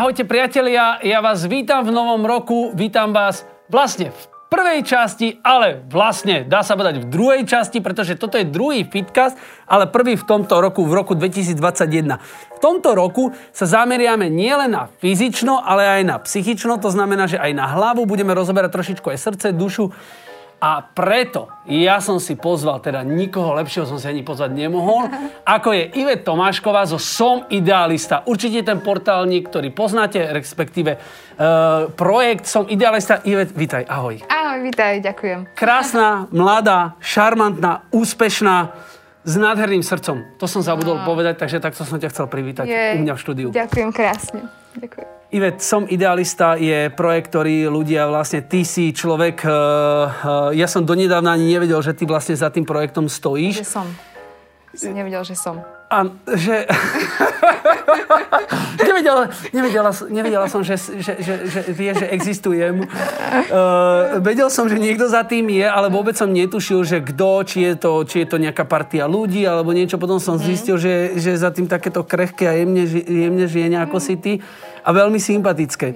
Ahojte priatelia, ja vás vítam v novom roku, vítam vás vlastne v prvej časti, ale vlastne dá sa povedať v druhej časti, pretože toto je druhý Fitcast, ale prvý v tomto roku, v roku 2021. V tomto roku sa zameriame nielen na fyzično, ale aj na psychično, to znamená, že aj na hlavu budeme rozoberať trošičku aj srdce, dušu, a preto ja som si pozval, teda nikoho lepšieho som si ani pozvať nemohol, ako je Ivet Tomášková zo Som Idealista. Určite ten portálnik, ktorý poznáte, respektíve uh, projekt Som Idealista. Ivet, vítaj, ahoj. Ahoj, vítaj, ďakujem. Krásna, mladá, šarmantná, úspešná, s nádherným srdcom. To som zabudol no. povedať, takže takto som ťa chcel privítať je, u mňa v štúdiu. Ďakujem krásne. Ďakujem. Ivet, Som idealista je projekt, ktorý ľudia vlastne, ty si človek, uh, uh, ja som donedávna ani nevedel, že ty vlastne za tým projektom stojíš. Že som. Som nevedel, že som. A že... nevedela, nevedela, nevedela som, že, že, že, že vie, že existujem. Uh, vedel som, že niekto za tým je, ale vôbec som netušil, že kto, či je to, či je to nejaká partia ľudí, alebo niečo. Potom som mhm. zistil, mm. že, že za tým takéto krehké a jemne, jemne žije nejako mm. si ty a veľmi sympatické.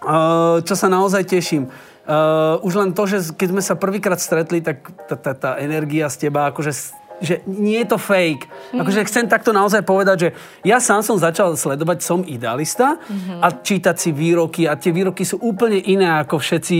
Uh, čo sa naozaj teším. Uh, už len to, že keď sme sa prvýkrát stretli, tak tá, tá, tá energia z teba, akože že nie je to fake. Mm-hmm. Akože chcem takto naozaj povedať, že ja sám som začal sledovať Som idealista mm-hmm. a čítať si výroky a tie výroky sú úplne iné ako všetci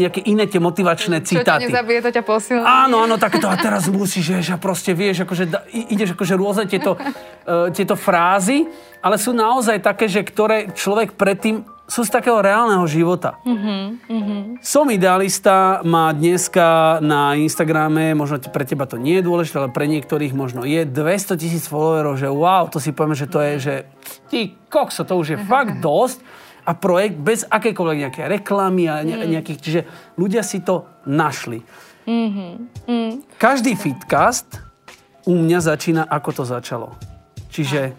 nejaké iné tie motivačné Čo citáty. Čo ťa nezabije, to ťa posilní. Áno, áno, takéto a teraz musíš, že a proste vieš, akože ideš akože rôzne tieto, uh, tieto frázy ale sú naozaj také, že ktoré človek predtým sú z takého reálneho života. Mm-hmm, mm-hmm. Som idealista, má dneska na Instagrame, možno pre teba to nie je dôležité, ale pre niektorých možno je 200 tisíc followerov, že wow, to si povieme, že to je, že ty kokso, to už je mm-hmm. fakt dosť a projekt bez akékoľvek nejaké reklamy a ne, mm. nejakých, čiže ľudia si to našli. Mm-hmm. Mm. Každý fitcast u mňa začína, ako to začalo. Čiže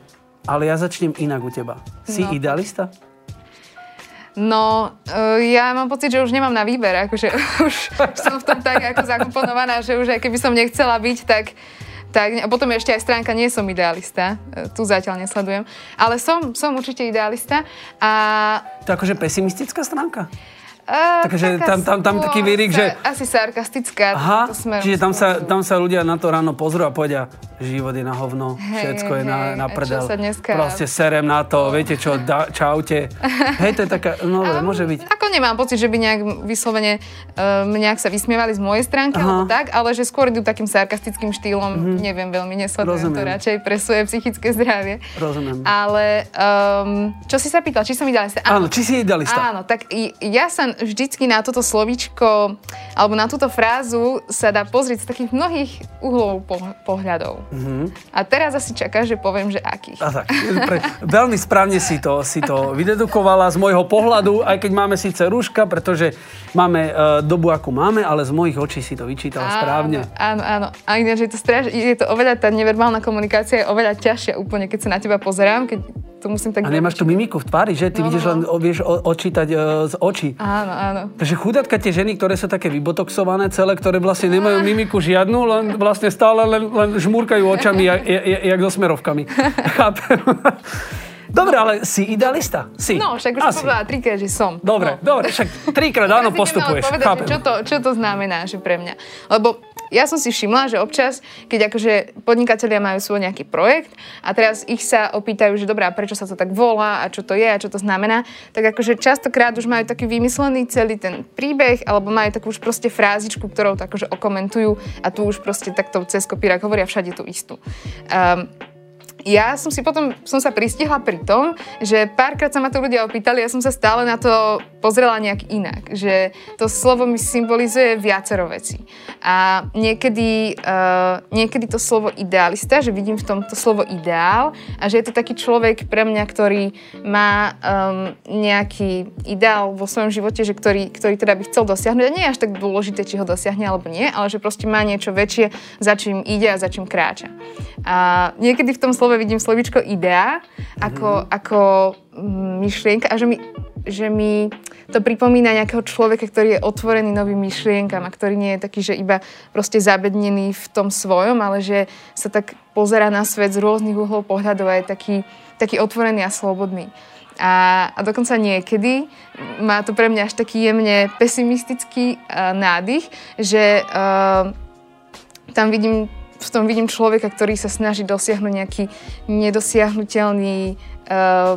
ale ja začnem inak u teba. Si no. idealista? No, uh, ja mám pocit, že už nemám na výber, akože už som v tom tak ako zakomponovaná, že už aj keby som nechcela byť, tak tak, a potom ešte aj stránka Nie som idealista, e, tu zatiaľ nesledujem, ale som, som určite idealista a... To akože pesimistická stránka? Uh, Takže tam, tam, tam taký výrik, že... Asi sarkastická. Aha, čiže tam sa, tam sa ľudia na to ráno pozrú a povedia, život je na hovno, hey, všetko je na, na prdel. Dneska... Proste serem na to, viete čo, da, čaute. Hej, to je taká, no um, môže byť. Ako nemám pocit, že by nejak vyslovene um, nejak sa vysmievali z mojej stránky, alebo tak, ale že skôr idú takým sarkastickým štýlom, mm-hmm. neviem, veľmi nesledujem to radšej pre svoje psychické zdravie. Rozumiem. Ale um, čo si sa pýtal, či som idealista? Áno, či si idealista. Áno, tak ja sa vždycky na toto slovíčko alebo na túto frázu sa dá pozrieť z takých mnohých uhlov pohľadov. Mm-hmm. A teraz asi čaká, že poviem, že akých. A tak, pre, veľmi správne si to, si to vydedukovala z môjho pohľadu, aj keď máme síce rúška, pretože máme uh, dobu, akú máme, ale z mojich očí si to vyčítala áno, správne. Áno, áno. A ináč je to, straš, je to oveľa, tá neverbálna komunikácia je oveľa ťažšia úplne, keď sa na teba pozerám, keď to musím tak... A nemáš tu mimiku v tvári, že? Ty no, vidíš no. len, vieš očítať uh, z očí. Áno, áno. Takže chudátka tie ženy, ktoré sú také vybotoxované celé, ktoré vlastne nemajú mimiku žiadnu, len vlastne stále len, len žmúrkajú očami, jak, jak, so smerovkami. Dobre, ale si idealista? Si. No, však už som povedala trikrát, že som. Dobre, no. dobre, však trikrát áno postupuješ. Povedať, Chápem. Čo, to, čo to znamená že pre mňa? Lebo ja som si všimla, že občas, keď akože podnikatelia majú svoj nejaký projekt a teraz ich sa opýtajú, že dobrá, prečo sa to tak volá a čo to je a čo to znamená, tak akože častokrát už majú taký vymyslený celý ten príbeh alebo majú takú už proste frázičku, ktorou to akože okomentujú a tu už proste takto cez kopírak hovoria všade tú istú. Um, ja som si potom, som sa pristihla pri tom, že párkrát sa ma to ľudia opýtali, ja som sa stále na to pozrela nejak inak, že to slovo mi symbolizuje viacero vecí. A niekedy, uh, niekedy to slovo idealista, že vidím v tom to slovo ideál a že je to taký človek pre mňa, ktorý má um, nejaký ideál vo svojom živote, že ktorý, ktorý teda by chcel dosiahnuť. A nie je až tak dôležité, či ho dosiahne alebo nie, ale že proste má niečo väčšie, za čím ide a za čím kráča. A niekedy v tom slove slove vidím slovičko idea ako, ako mm, myšlienka a že mi, že mi to pripomína nejakého človeka, ktorý je otvorený novým myšlienkam a ktorý nie je taký, že iba proste zabednený v tom svojom, ale že sa tak pozera na svet z rôznych uhlov pohľadov a je taký, taký otvorený a slobodný. A, a dokonca niekedy má to pre mňa až taký jemne pesimistický uh, nádych, že uh, tam vidím, v tom vidím človeka, ktorý sa snaží dosiahnuť nejaký nedosiahnutelný uh,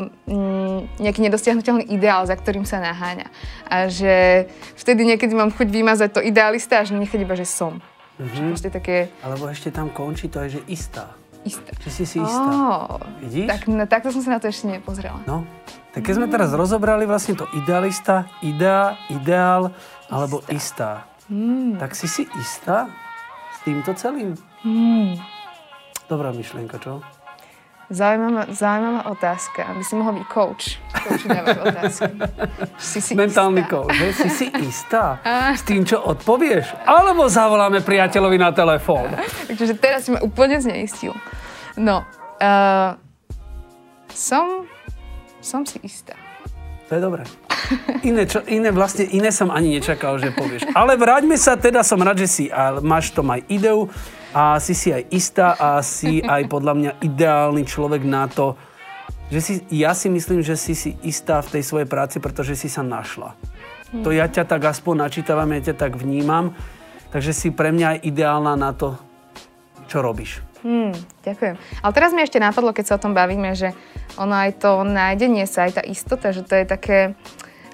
nejaký nedosiahnutelný ideál, za ktorým sa naháňa. A že vtedy niekedy mám chuť vymazať to idealista a že nechať iba, že som. Mm-hmm. také... Alebo ešte tam končí to aj, že istá istá. Že si si istá. Oh, Vidíš? Tak, no, takto som sa na to ešte nepozrela. No, tak keď sme teraz rozobrali vlastne to idealista, ideá, ideál alebo istá, mm. tak si si istá týmto celým? Mm. Dobrá myšlienka, čo? Zaujímavá, zaujímavá otázka. By si mohol byť coach. Coach otázky. Si si Mentálny istá. coach, že? Si si istá s tým, čo odpovieš? Alebo zavoláme priateľovi na telefón? Takže teraz si ma úplne zneistil. No, uh, som, som si istá. To je dobré. Iné, čo, iné, vlastne, iné som ani nečakal, že povieš. Ale vráťme sa, teda som rád, že si a máš tom aj ideu a si si aj istá a si aj podľa mňa ideálny človek na to, že si, ja si myslím, že si si istá v tej svojej práci, pretože si sa našla. To ja ťa tak aspoň načítavam, ja ťa tak vnímam, takže si pre mňa aj ideálna na to, čo robíš. Hmm, ďakujem. Ale teraz mi ešte napadlo, keď sa o tom bavíme, že ono aj to nájdenie sa, aj tá istota, že to je také...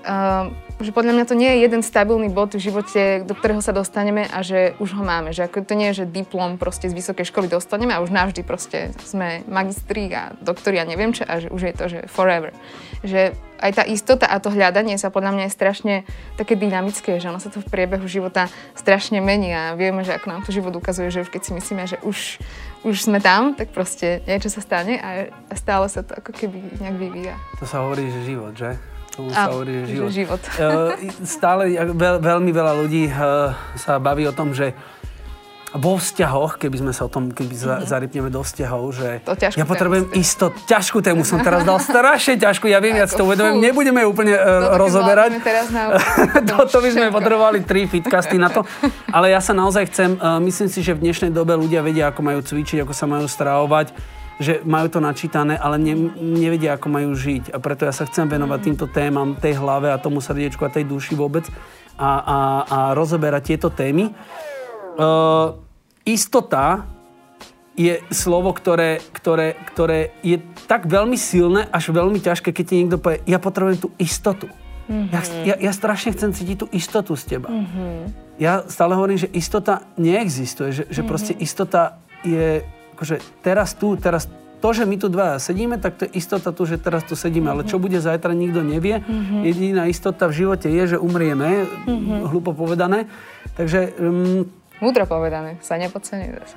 Uh, že podľa mňa to nie je jeden stabilný bod v živote, do ktorého sa dostaneme a že už ho máme. Že ako to nie je, že diplom proste z vysokej školy dostaneme a už navždy proste sme magistri a doktori a neviem čo a že už je to, že forever. Že aj tá istota a to hľadanie sa podľa mňa je strašne také dynamické, že ono sa to v priebehu života strašne mení a vieme, že ako nám to život ukazuje, že už keď si myslíme, že už, už sme tam, tak proste niečo sa stane a stále sa to ako keby nejak vyvíja. To sa hovorí, že život, že? Sa hovorí život. život. Stále veľ, veľmi veľa ľudí eh, sa baví o tom, že vo vzťahoch, keby sme sa o tom, keby mm-hmm. zarypneme do vzťahov, že to ja potrebujem istot, ťažkú tému som teraz dal, strašne ťažkú, ja viem, ja to uvedomujem, nebudeme úplne uh, rozoberať. Teraz na... Toto by sme potrebovali tri fitcasty na to, ale ja sa naozaj chcem, uh, myslím si, že v dnešnej dobe ľudia vedia, ako majú cvičiť, ako sa majú stravovať, že majú to načítané, ale ne, nevedia, ako majú žiť. A preto ja sa chcem venovať týmto témam, tej hlave a tomu srdiečku a tej duši vôbec a, a, a rozoberať tieto témy. Uh, istota je slovo, ktoré, ktoré, ktoré je tak veľmi silné, až veľmi ťažké, keď ti niekto povie, ja potrebujem tú istotu. Mm-hmm. Ja, ja, ja strašne chcem cítiť tú istotu z teba. Mm-hmm. Ja stále hovorím, že istota neexistuje, že, že mm-hmm. proste istota je akože teraz tu, teraz to, že my tu dva sedíme, tak to je istota tu, že teraz tu sedíme. Mm-hmm. Ale čo bude zajtra, nikto nevie. Mm-hmm. Jediná istota v živote je, že umrieme, mm-hmm. hlupo povedané. Takže... Um, Múdro povedané, sa nepodceňuje zase.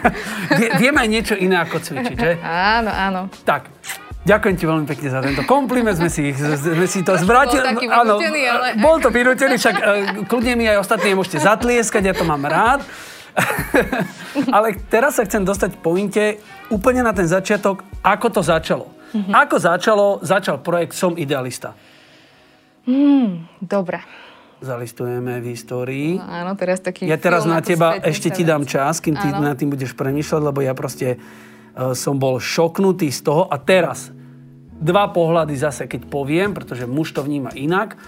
Vieme aj niečo iné ako cvičiť, že? Áno, áno. Tak, Ďakujem ti veľmi pekne za tento kompliment, sme si, sme si to zvrátili. Áno, ale... bol to vynútený, však uh, kľudne mi aj ostatní môžete zatlieskať, ja to mám rád. Ale teraz sa chcem dostať pointe úplne na ten začiatok, ako to začalo. Mm-hmm. Ako začalo, začal projekt Som idealista? Mm, dobre. Zalistujeme v histórii. No, áno, teraz taký Ja teraz na teba ešte ti dám čas, kým ty áno. nad tým budeš premýšľať, lebo ja proste uh, som bol šoknutý z toho a teraz dva pohľady zase, keď poviem, pretože muž to vníma inak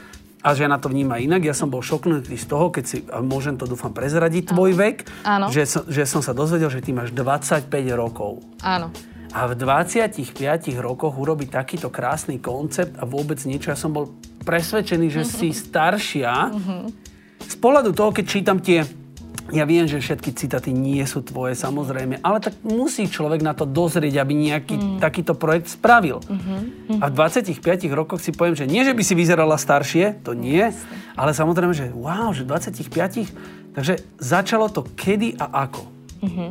a žena to vníma inak. Ja som bol šoknutý z toho, keď si, a môžem to dúfam prezradiť, tvoj Áno. vek, Áno. Že, som, že som sa dozvedel, že ty máš 25 rokov. Áno. A v 25 rokoch urobiť takýto krásny koncept a vôbec niečo, ja som bol presvedčený, že mm-hmm. si staršia. Mm-hmm. Z pohľadu toho, keď čítam tie ja viem, že všetky citáty nie sú tvoje, samozrejme, ale tak musí človek na to dozrieť, aby nejaký mm. takýto projekt spravil. Mm-hmm. A v 25 rokoch si poviem, že nie, že by si vyzerala staršie, to nie, ale samozrejme, že wow, že 25, takže začalo to kedy a ako? Mm-hmm.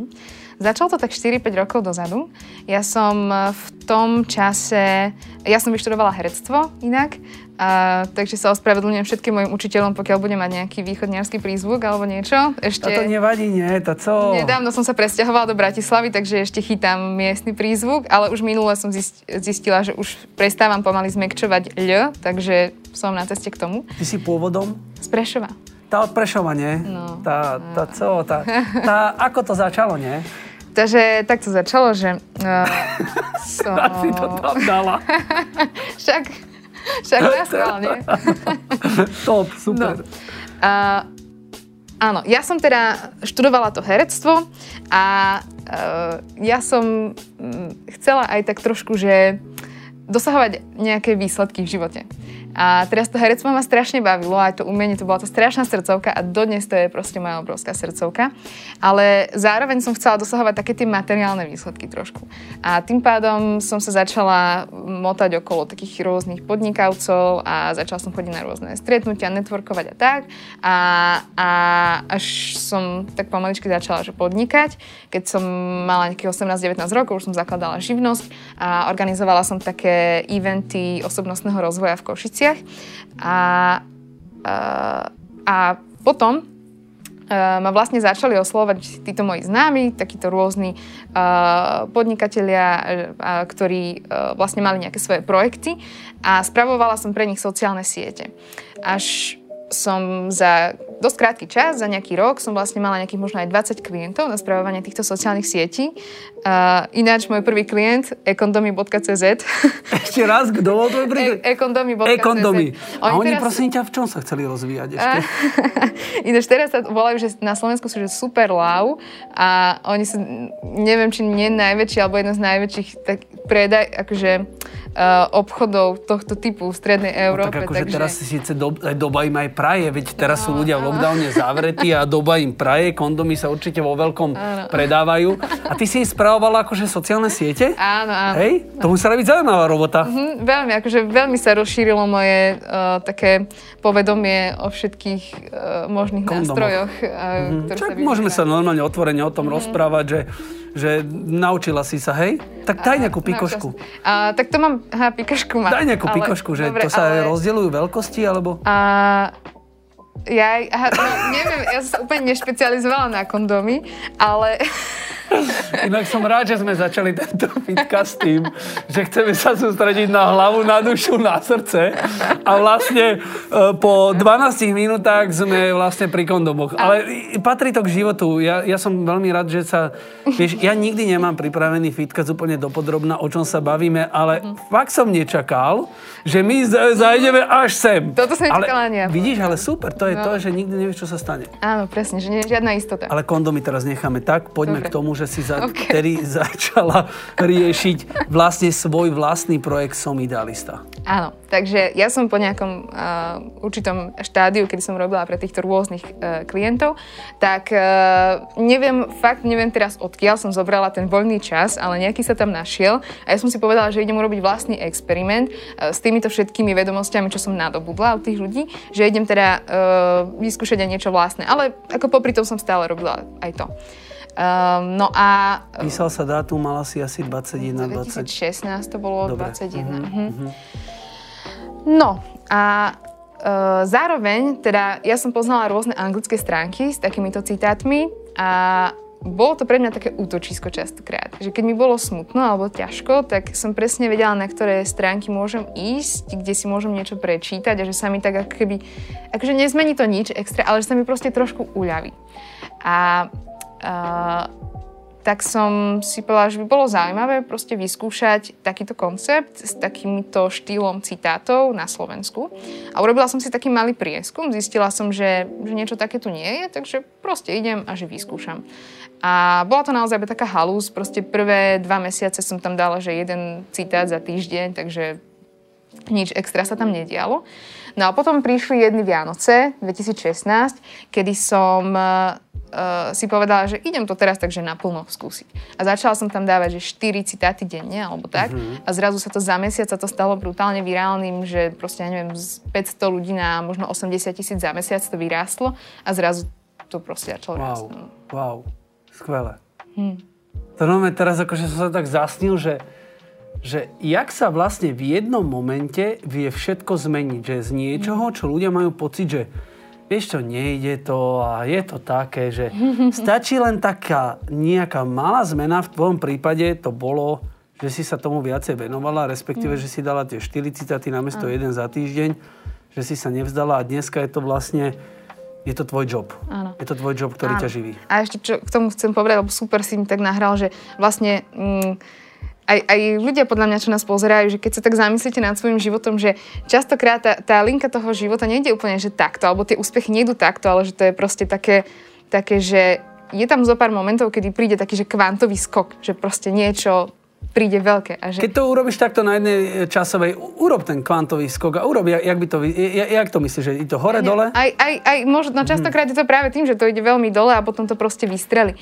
Začalo to tak 4-5 rokov dozadu. Ja som v tom čase, ja som vyštudovala herectvo inak a, takže sa ospravedlňujem všetkým mojim učiteľom, pokiaľ budem mať nejaký východniarský prízvuk alebo niečo. Ešte... To nevadí, nie, to co? Nedávno som sa presťahovala do Bratislavy, takže ešte chytám miestny prízvuk, ale už minule som zistila, že už prestávam pomaly zmekčovať ľ, takže som na ceste k tomu. Ty si pôvodom? Z Prešova. Tá od Prešova, nie? No. Tá, tá co? Tá, tá, ako to začalo, nie? Takže tak to začalo, že... Uh, som... si to tam dala. však, však nastal, nie? Top, super. No. Uh, áno, ja som teda študovala to herectvo a uh, ja som um, chcela aj tak trošku, že dosahovať nejaké výsledky v živote. A teraz to herectvo ma strašne bavilo, aj to umenie, to bola to strašná srdcovka a dodnes to je proste moja obrovská srdcovka. Ale zároveň som chcela dosahovať také tie materiálne výsledky trošku. A tým pádom som sa začala motať okolo takých rôznych podnikavcov a začala som chodiť na rôzne stretnutia, networkovať a tak. A, a až som tak pomaličky začala že podnikať. Keď som mala nejakých 18-19 rokov, už som zakladala živnosť a organizovala som také eventy osobnostného rozvoja v Košiciach veciach. A, a, a potom Uh, ma vlastne začali oslovať títo moji známi, takíto rôzni uh, podnikatelia, uh, ktorí vlastne mali nejaké svoje projekty a spravovala som pre nich sociálne siete. Až som za dosť krátky čas, za nejaký rok som vlastne mala nejakých možno aj 20 klientov na spravovanie týchto sociálnych sietí. Uh, ináč môj prvý klient, ekondomy.cz. Ešte raz, kto bol tvoj prvý? E- ekondomy.cz. Ekondomy. A oni, teraz... prosím ťa, v čom sa chceli rozvíjať ešte? ináč teraz sa volajú, že na Slovensku sú že super low a oni sú, neviem, či nie najväčší, alebo jeden z najväčších tak predaj, akože uh, obchodov tohto typu v Strednej Európe. No, tak akože takže... teraz síce do, doba im aj praje, veď teraz no, sú ľudia lockdowne zavretí a doba im praje, kondomy sa určite vo veľkom áno. predávajú. A ty si im spravovala akože sociálne siete? Áno, áno. Hej? To musela byť zaujímavá robota. Mm-hmm, veľmi, akože veľmi sa rozšírilo moje uh, také povedomie o všetkých uh, možných Kondomoch. nástrojoch. Uh, ktoré Čak sa môžeme sa normálne otvorene o tom mm-hmm. rozprávať, že že naučila si sa, hej? Tak daj nejakú pikošku. A, tak to mám, aha, pikošku mám. Daj nejakú ale, pikošku, že dobre, to sa ale... rozdeľujú veľkosti, alebo? A, ja, aha, no, neviem, ja som sa úplne nešpecializovala na kondomy, ale Inak som rád, že sme začali tento podcast s tým, že chceme sa sústrediť na hlavu, na dušu, na srdce a vlastne e, po 12 minútach sme vlastne pri kondomoch. Ale patrí to k životu. Ja, ja som veľmi rád, že sa... Vieš, ja nikdy nemám pripravený fitcast úplne dopodrobná, o čom sa bavíme, ale mm. fakt som nečakal, že my zajdeme až sem. Toto som nečakala ani. Vidíš, ale super, to je no. to, že nikdy nevieš, čo sa stane. Áno, presne, že nie je žiadna istota. Ale kondomy teraz necháme tak, poďme Dobre. k tomu, že si za, okay. začala riešiť vlastne svoj vlastný projekt Som idealista. Áno, takže ja som po nejakom uh, určitom štádiu, kedy som robila pre týchto rôznych uh, klientov, tak uh, neviem, fakt neviem teraz odkiaľ som zobrala ten voľný čas, ale nejaký sa tam našiel a ja som si povedala, že idem urobiť vlastný experiment uh, s týmito všetkými vedomostiami, čo som nadobudla od tých ľudí, že idem teda uh, vyskúšať aj niečo vlastné, ale ako popri tom som stále robila aj to. Um, no a... Písal sa dátum, mala si asi 21, 20... 2016 to bolo Dobre. 21. Uh-huh, uh-huh. Uh-huh. No a uh, zároveň, teda ja som poznala rôzne anglické stránky s takýmito citátmi a bolo to pre mňa také útočisko častokrát. Že keď mi bolo smutno alebo ťažko, tak som presne vedela, na ktoré stránky môžem ísť, kde si môžem niečo prečítať a že sa mi tak ako keby... Akože nezmení to nič extra, ale že sa mi proste trošku uľaví. A uh, tak som si povedala, že by bolo zaujímavé proste vyskúšať takýto koncept s takýmto štýlom citátov na Slovensku. A urobila som si taký malý prieskum, zistila som, že, že niečo také tu nie je, takže proste idem a že vyskúšam. A bola to naozaj taká halúz, proste prvé dva mesiace som tam dala, že jeden citát za týždeň, takže nič extra sa tam nedialo. No a potom prišli jedny Vianoce 2016, kedy som uh, si povedala, že idem to teraz takže naplno skúsiť. A začala som tam dávať, že 4 citáty denne, alebo tak. Uh-huh. A zrazu sa to za mesiac sa to stalo brutálne virálnym, že proste, ja neviem, z 500 ľudí na možno 80 tisíc za mesiac to vyrástlo a zrazu to proste začalo wow. rásť. No. Wow, skvelé. Hm. To máme teraz akože som sa tak zasnil, že že jak sa vlastne v jednom momente vie všetko zmeniť. Že z niečoho, čo ľudia majú pocit, že vieš čo, nejde to a je to také, že stačí len taká nejaká malá zmena. V tvojom prípade to bolo, že si sa tomu viacej venovala, respektíve, mm. že si dala tie 4 citáty namiesto jeden za týždeň, že si sa nevzdala a dneska je to vlastne je to tvoj job. Áno. Je to tvoj job, ktorý Áno. ťa živí. A ešte čo k tomu chcem povedať, lebo super si mi tak nahral, že vlastne mm, aj, aj ľudia podľa mňa, čo nás pozerajú, že keď sa tak zamyslíte nad svojim životom, že častokrát tá, tá linka toho života nejde úplne, že takto, alebo tie úspechy nejdu takto, ale že to je proste také, také že je tam zo pár momentov, kedy príde taký, že kvantový skok, že proste niečo príde veľké. A že... Keď to urobíš takto na jednej e, časovej, urob ten kvantový skok a urob, jak, jak, by to, vy- ja- jak to myslíš, že je to hore, dole? Aj, aj, aj možno, no častokrát je to práve tým, že to ide veľmi dole a potom to proste vystreli.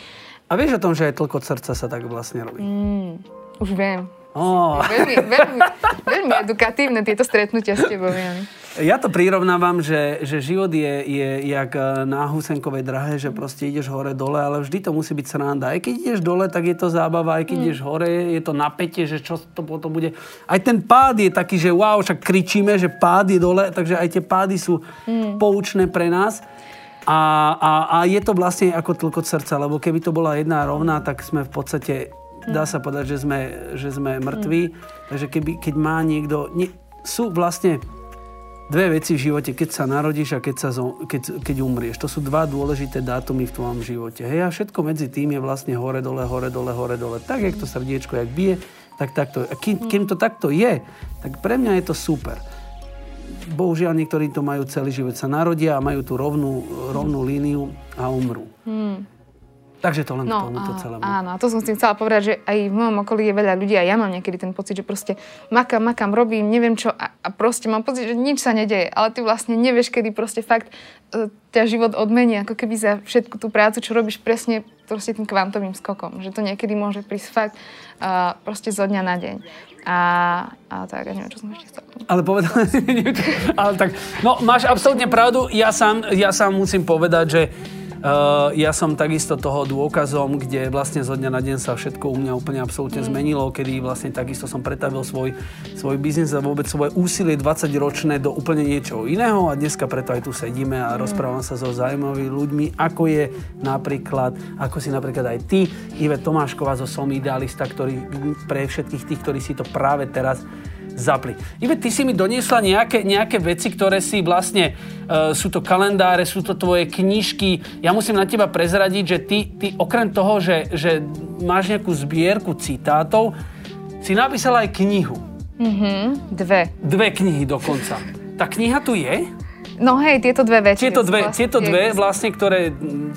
A vieš o tom, že aj tlkot srdca sa tak vlastne robí? Mm. Už viem. Ó. Veľmi, veľmi, veľmi edukatívne tieto stretnutia s tebou, Jan. Ja to prirovnávam, že, že život je, je jak e, na husenkovej drahe, že proste ideš hore dole, ale vždy to musí byť sranda. Aj keď ideš dole, tak je to zábava, aj keď ideš hore, je to napätie, že čo to potom bude. Aj ten pád je taký, že wow, však kričíme, že pád je dole, takže aj tie pády sú poučné pre nás. A, a, a je to vlastne ako tlkot srdca, lebo keby to bola jedna rovná, tak sme v podstate, dá sa povedať, že sme, že sme mŕtvi. Takže keby, keď má niekto... Nie, sú vlastne dve veci v živote, keď sa narodíš a keď, sa keď, keď umrieš. To sú dva dôležité dátumy v tvojom živote. Hej, a všetko medzi tým je vlastne hore, dole, hore, dole, hore, dole. Tak, jak to srdiečko, jak bije, tak takto. A kým, kým to takto je, tak pre mňa je to super. Bohužiaľ, niektorí to majú celý život. Sa narodia a majú tú rovnú, rovnú líniu a umrú. Takže to len k No, tomuto áno, celému. áno, a to som s tým chcela povedať, že aj v mojom okolí je veľa ľudí a ja mám niekedy ten pocit, že proste makám, makám, robím, neviem čo a, a proste mám pocit, že nič sa nedeje, ale ty vlastne nevieš, kedy proste fakt e, ťa život odmení, ako keby za všetku tú prácu, čo robíš presne proste tým kvantovým skokom, že to niekedy môže prísť fakt uh, proste zo dňa na deň. A, a tak, ja neviem, čo som ešte chcela. Ale povedal, ale tak, no máš absolútne pravdu. Ja sám, ja sám musím povedať, že ja som takisto toho dôkazom, kde vlastne zo dňa na deň sa všetko u mňa úplne absolútne Mm. zmenilo, kedy vlastne takisto som pretavil svoj, svoj biznis a vôbec svoje úsilie 20-ročné do úplne niečoho iného a dneska preto aj tu sedíme Mm. a rozprávam sa so zaujímavými ľuďmi, ako je napríklad, ako si napríklad aj ty, Ive Tomášková zo Som Idealista, ktorý pre všetkých tých, ktorí si to práve teraz zapli. Ive, ty si mi doniesla nejaké, nejaké veci, ktoré si vlastne, uh, sú to kalendáre, sú to tvoje knižky. Ja musím na teba prezradiť, že ty, ty okrem toho, že, že máš nejakú zbierku citátov, si napísala aj knihu. Mhm, dve. Dve knihy dokonca. Tá kniha tu je? No hej, tieto dve veci. Tieto dve, vlastne tieto tie- dve vlastne, ktoré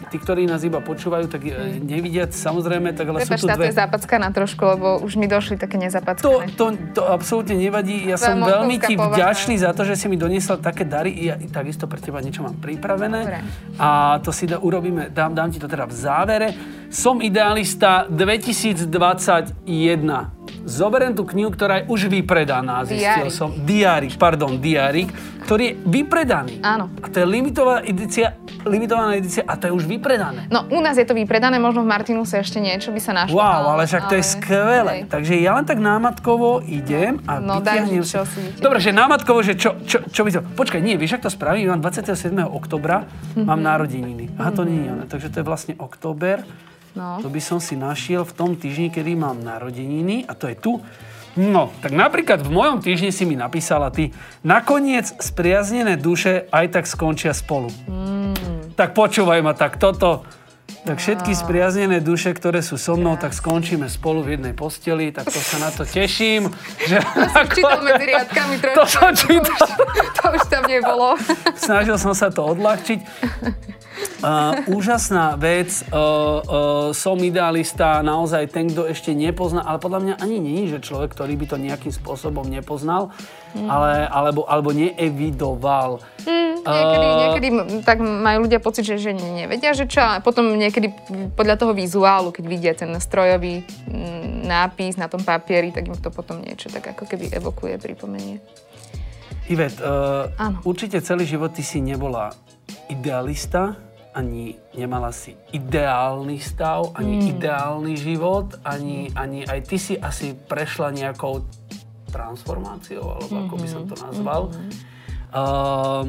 tí, ktorí nás iba počúvajú, tak e, nevidia samozrejme, tak ale Prepač, sú tu dve. je zapackaná trošku, lebo už mi došli také To, nezapackané. to, to absolútne nevadí. Ja Tvoja som veľmi ti vďačný za to, že si mi doniesla také dary. Ja takisto pre teba niečo mám pripravené. Dobre. A to si da, urobíme, dám, dám ti to teda v závere. Som idealista 2021. Zoberiem tú knihu, ktorá je už vypredaná. Zistil Diárik. som. Diárik, pardon, diárik, ktorý je vypredaný. Áno. A to je limitovaná edícia, limitovaná edícia a to je už vypredané. No, u nás je to vypredané, možno v Martinuse ešte niečo by sa našlo. Wow, ale však to je skvelé. hej. Takže ja len tak námatkovo idem a No, vytiahnem čo si. Dobre, že námatkovo, že čo, čo, čo by to... Počkaj, nie, vieš, ak to spravím? Mám 27. oktobra, Mhm. mám narodeniny. Aha, to nie je ono. Takže to je vlastne október. No. To by som si našiel v tom týždni, kedy mám narodeniny a to je tu. No, tak napríklad v mojom týždni si mi napísala ty, nakoniec spriaznené duše aj tak skončia spolu. Mm. Tak počúvaj ma, tak toto, tak všetky spriaznené duše, ktoré sú so mnou, tak skončíme spolu v jednej posteli, tak to sa na to teším. Že Čítal medzi riadkami trošku. To som čítal. To už, to už tam nebolo. Snažil som sa to odľahčiť. Uh, úžasná vec, uh, uh, som idealista, naozaj ten, kto ešte nepozná, ale podľa mňa ani nie, že človek, ktorý by to nejakým spôsobom nepoznal, ale, alebo, alebo neevidoval. Niekedy, niekedy m- tak majú ľudia pocit, že, že nevedia, že čo, a potom niekedy podľa toho vizuálu, keď vidia ten strojový mm, nápis na tom papieri, tak im to potom niečo tak ako keby evokuje, pripomenie. Ivet, uh, Áno. určite celý život ty si nebola idealista, ani nemala si ideálny stav, ani Mm. ideálny život, ani, ani aj ty si asi prešla nejakou transformáciou, alebo ako by som to Mhm. nazval. Uh,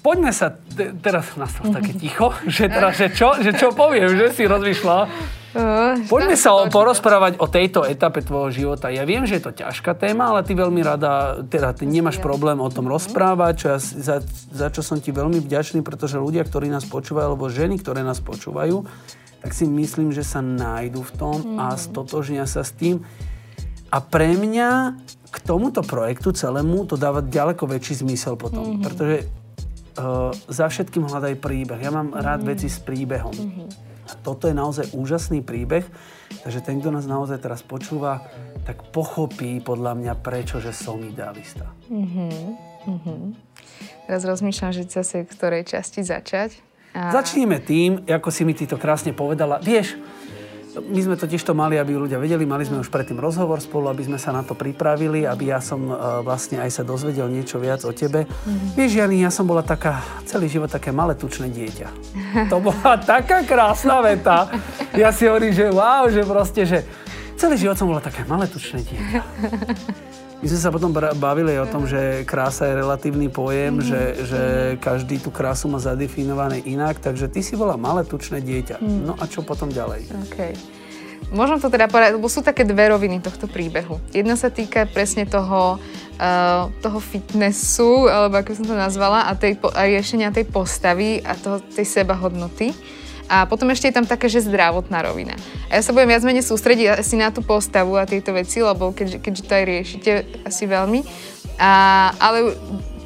poďme sa, te, teraz nastalo také ticho, že, teraz, že, čo, že čo poviem, že si rozmýšľa. Poďme sa o, porozprávať o tejto etape tvojho života. Ja viem, že je to ťažká téma, ale ty veľmi rada, teda ty nemáš problém o tom rozprávať, čo ja, za, za čo som ti veľmi vďačný, pretože ľudia, ktorí nás počúvajú, alebo ženy, ktoré nás počúvajú, tak si myslím, že sa nájdu v tom a mhm. stotožnia sa s tým. A pre mňa k tomuto projektu celému to dáva ďaleko väčší zmysel potom. Mm-hmm. Pretože uh, za všetkým hľadaj príbeh. Ja mám mm-hmm. rád veci s príbehom. Mm-hmm. A toto je naozaj úžasný príbeh, takže ten, kto nás naozaj teraz počúva, tak pochopí podľa mňa prečo, že som idealista. Mm-hmm. Teraz rozmýšľam, že zase v ktorej časti začať. A... Začníme tým, ako si mi ty to krásne povedala. Vieš, my sme totiž to mali, aby ľudia vedeli, mali sme už predtým rozhovor spolu, aby sme sa na to pripravili, aby ja som uh, vlastne aj sa dozvedel niečo viac o tebe. Mm-hmm. Vieš, Jani, ja som bola taká, celý život také malé tučné dieťa. To bola taká krásna veta. Ja si hovorím, že wow, že proste, že celý život som bola také malé tučné dieťa. My sme sa potom bavili o tom, že krása je relatívny pojem, mm-hmm. že, že každý tú krásu má zadefinované inak, takže ty si bola malé tučné dieťa. Mm. No a čo potom ďalej? Okay. Možno to teda povedať, lebo sú také dve roviny tohto príbehu. Jedna sa týka presne toho, uh, toho fitnessu, alebo ako som to nazvala, a, tej, a riešenia tej postavy a toho, tej sebahodnoty. A potom ešte je tam také, že zdravotná rovina. A ja sa budem viac menej sústrediť asi na tú postavu a tieto veci, lebo keďže, keďže to aj riešite asi veľmi. A, ale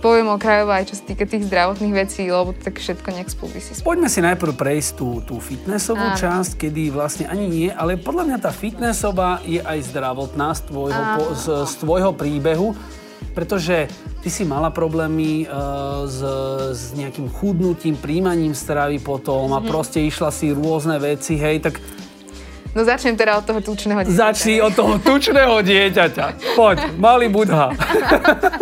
poviem okrajovo aj čo sa týka tých zdravotných vecí, lebo tak všetko spolu si Poďme si najprv prejsť tú, tú fitnessovú Áno. časť, kedy vlastne ani nie, ale podľa mňa tá fitnessová je aj zdravotná z tvojho, po, z, z tvojho príbehu, pretože ty si mala problémy uh, s, s nejakým chudnutím, príjmaním stravy potom mm-hmm. a mhm. proste išla si rôzne veci, hej, tak No začnem teda od toho tučného dieťaťa. Začni od toho tučného dieťaťa. Poď, malý budha.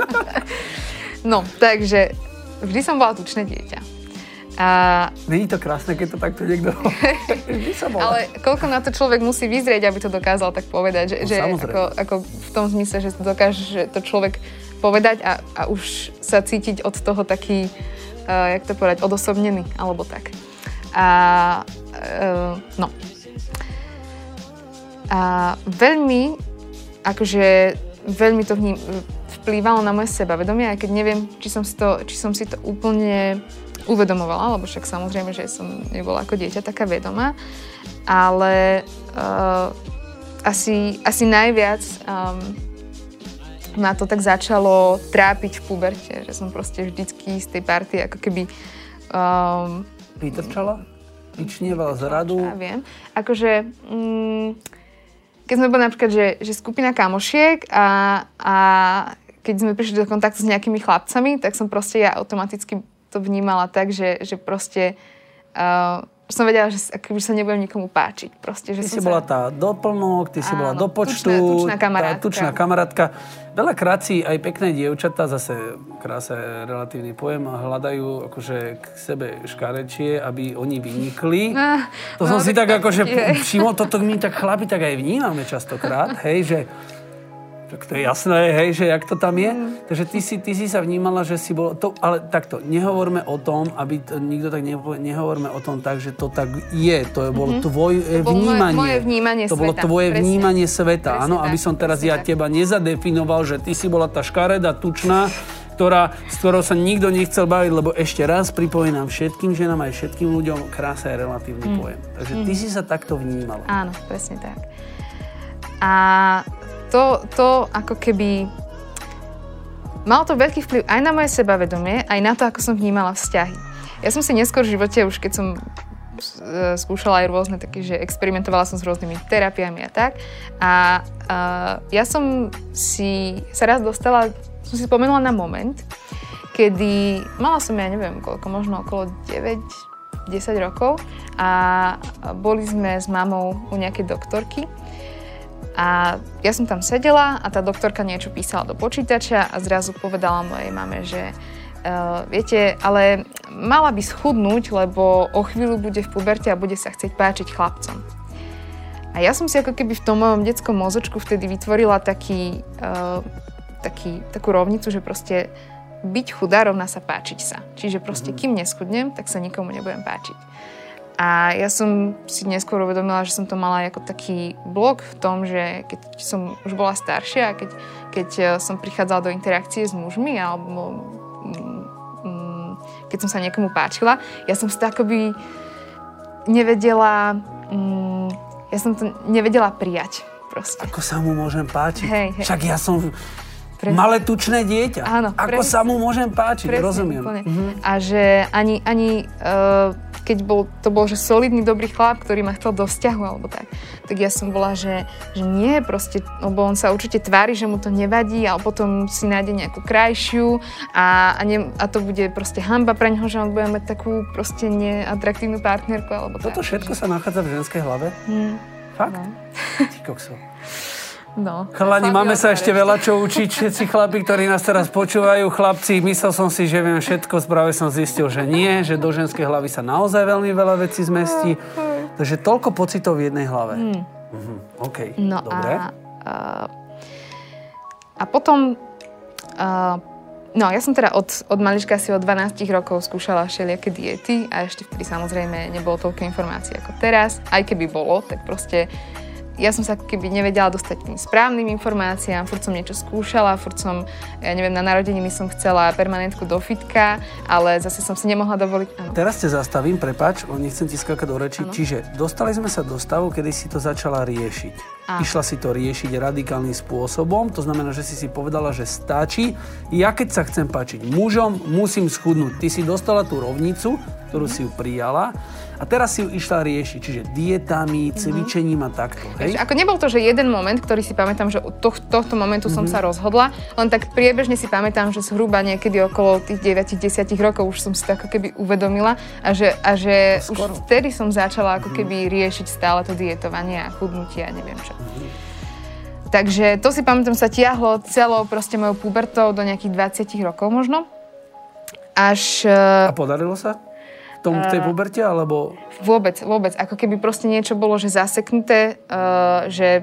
no, takže vždy som bola tučné dieťa. A... Není to krásne, keď to takto niekto... Ale koľko na to človek musí vyzrieť, aby to dokázal tak povedať, že, no, že ako, ako v tom zmysle, že dokáže že to človek povedať a, a už sa cítiť od toho taký, uh, jak to povedať, odosobnený, alebo tak. A uh, no. A veľmi, akože veľmi to vním, vplývalo na moje sebavedomie, aj keď neviem, či som si to, či som si to úplne uvedomovala, lebo však samozrejme, že som nebola ako dieťa taká vedomá, ale uh, asi, asi najviac um, ma to tak začalo trápiť v puberte, že som proste vždycky z tej party ako keby... Um, Vytrčala? Vyčnievala z radu? Ja viem. Akože... Mm, keď sme boli napríklad, že, že skupina kamošiek a, a keď sme prišli do kontaktu s nejakými chlapcami, tak som proste ja automaticky to vnímala tak, že, že proste uh, som vedela, že akoby sa nebudem nikomu páčiť. Proste, že ty si sa... bola tá doplnok, ty Áno, si bola do počtu. Tučná, tučná kamarátka. Tá tučná kamarátka. Veľakrát si aj pekné dievčatá, zase krása relatívny pojem, hľadajú akože k sebe škarečie, aby oni vynikli. Ah, to som no, si tak akože všimol, toto my tak chlapi tak aj vnímame častokrát, hej, že tak to je jasné, hej, že jak to tam je. Mm. Takže ty si, ty si sa vnímala, že si bol... To, ale takto, nehovorme o tom, aby to, nikto tak neho, nehovorme o tom tak, že to tak je. To je bolo mm-hmm. tvoje to vnímanie. Moje, moje vnímanie to sveta. bolo tvoje presne. vnímanie sveta. Áno, aby som teraz ja tak. teba nezadefinoval, že ty si bola tá škareda, tučná, ktorá, s ktorou sa nikto nechcel baviť, lebo ešte raz pripomínam všetkým ženám aj všetkým ľuďom, krása je relatívny mm. pojem. Takže mm. ty si sa takto vnímala. Áno, presne tak. A to, to ako keby... Malo to veľký vplyv aj na moje sebavedomie, aj na to, ako som vnímala vzťahy. Ja som si neskôr v živote, už keď som e, skúšala aj rôzne také, že experimentovala som s rôznymi terapiami a tak. A, a ja som si sa raz dostala, som si spomenula na moment, kedy mala som, ja neviem koľko, možno okolo 9, 10 rokov a boli sme s mamou u nejakej doktorky a ja som tam sedela a tá doktorka niečo písala do počítača a zrazu povedala mojej mame, že uh, viete, ale mala by schudnúť, lebo o chvíľu bude v puberte a bude sa chcieť páčiť chlapcom. A ja som si ako keby v tom mojom detskom mozočku vtedy vytvorila taký, uh, taký, takú rovnicu, že proste byť chudá rovná sa páčiť sa. Čiže proste, mm-hmm. kým neschudnem, tak sa nikomu nebudem páčiť. A ja som si neskôr uvedomila, že som to mala ako taký blok v tom, že keď som už bola staršia, keď, keď eh, som prichádzala do interakcie s mužmi alebo mm, keď som sa niekomu páčila, ja som si to akoby nevedela, mm, ja som to nevedela prijať proste. Ako sa mu môžem páčiť? Hej, hej. Však ja som Presne. malé tučné dieťa. Áno, Ako presne. sa mu môžem páčiť? Presne, Rozumiem. Úplne. A že ani, ani uh, keď bol, to bol že solidný, dobrý chlap, ktorý ma chcel do vzťahu alebo tak, tak ja som bola, že, že nie proste, lebo on sa určite tvári, že mu to nevadí, ale potom si nájde nejakú krajšiu a, a, ne, a to bude proste hamba pre neho, že on bude mať takú proste neatraktívnu partnerku alebo tak. Toto všetko sa nachádza v ženskej hlave? Hmm. Fakt? No. Ty kokso. No. Chalani, máme sa ešte veľa čo učiť, všetci chlapi, ktorí nás teraz počúvajú. Chlapci, myslel som si, že viem všetko, práve som zistil, že nie, že do ženskej hlavy sa naozaj veľmi veľa vecí zmestí. Takže toľko pocitov v jednej hlave. Mhm. OK, No dobre. a, a, a potom, a, no ja som teda od, od malička si od 12 rokov skúšala všelijaké diety a ešte vtedy samozrejme nebolo toľko informácií ako teraz. Aj keby bolo, tak proste ja som sa keby nevedela dostať k tým správnym informáciám, furt som niečo skúšala, furt som, ja neviem, na narodeniny som chcela permanentku do fitka, ale zase som si nemohla dovoliť, áno. Teraz te zastavím, prepač, nechcem ti skákať do reči. Čiže dostali sme sa do stavu, kedy si to začala riešiť. Áno. Išla si to riešiť radikálnym spôsobom, to znamená, že si si povedala, že stačí. Ja keď sa chcem páčiť mužom, musím schudnúť. Ty si dostala tú rovnicu, ktorú si ju prijala a teraz si ju išla riešiť, čiže dietami, cvičením a takto. Hej? Ako nebol to, že jeden moment, ktorý si pamätám, že od toh, tohto momentu som sa rozhodla, len tak priebežne si pamätám, že zhruba niekedy okolo tých 9-10 rokov už som si to ako keby uvedomila a že, a že už vtedy som začala ako keby riešiť stále to dietovanie a chudnutie a neviem čo. Takže to si pamätám sa tiahlo celou proste mojou pubertou do nejakých 20 rokov možno. Až eh, A podarilo sa? V tom, v tej puberte, alebo... Vôbec, vôbec. Ako keby proste niečo bolo, že zaseknuté, uh, že,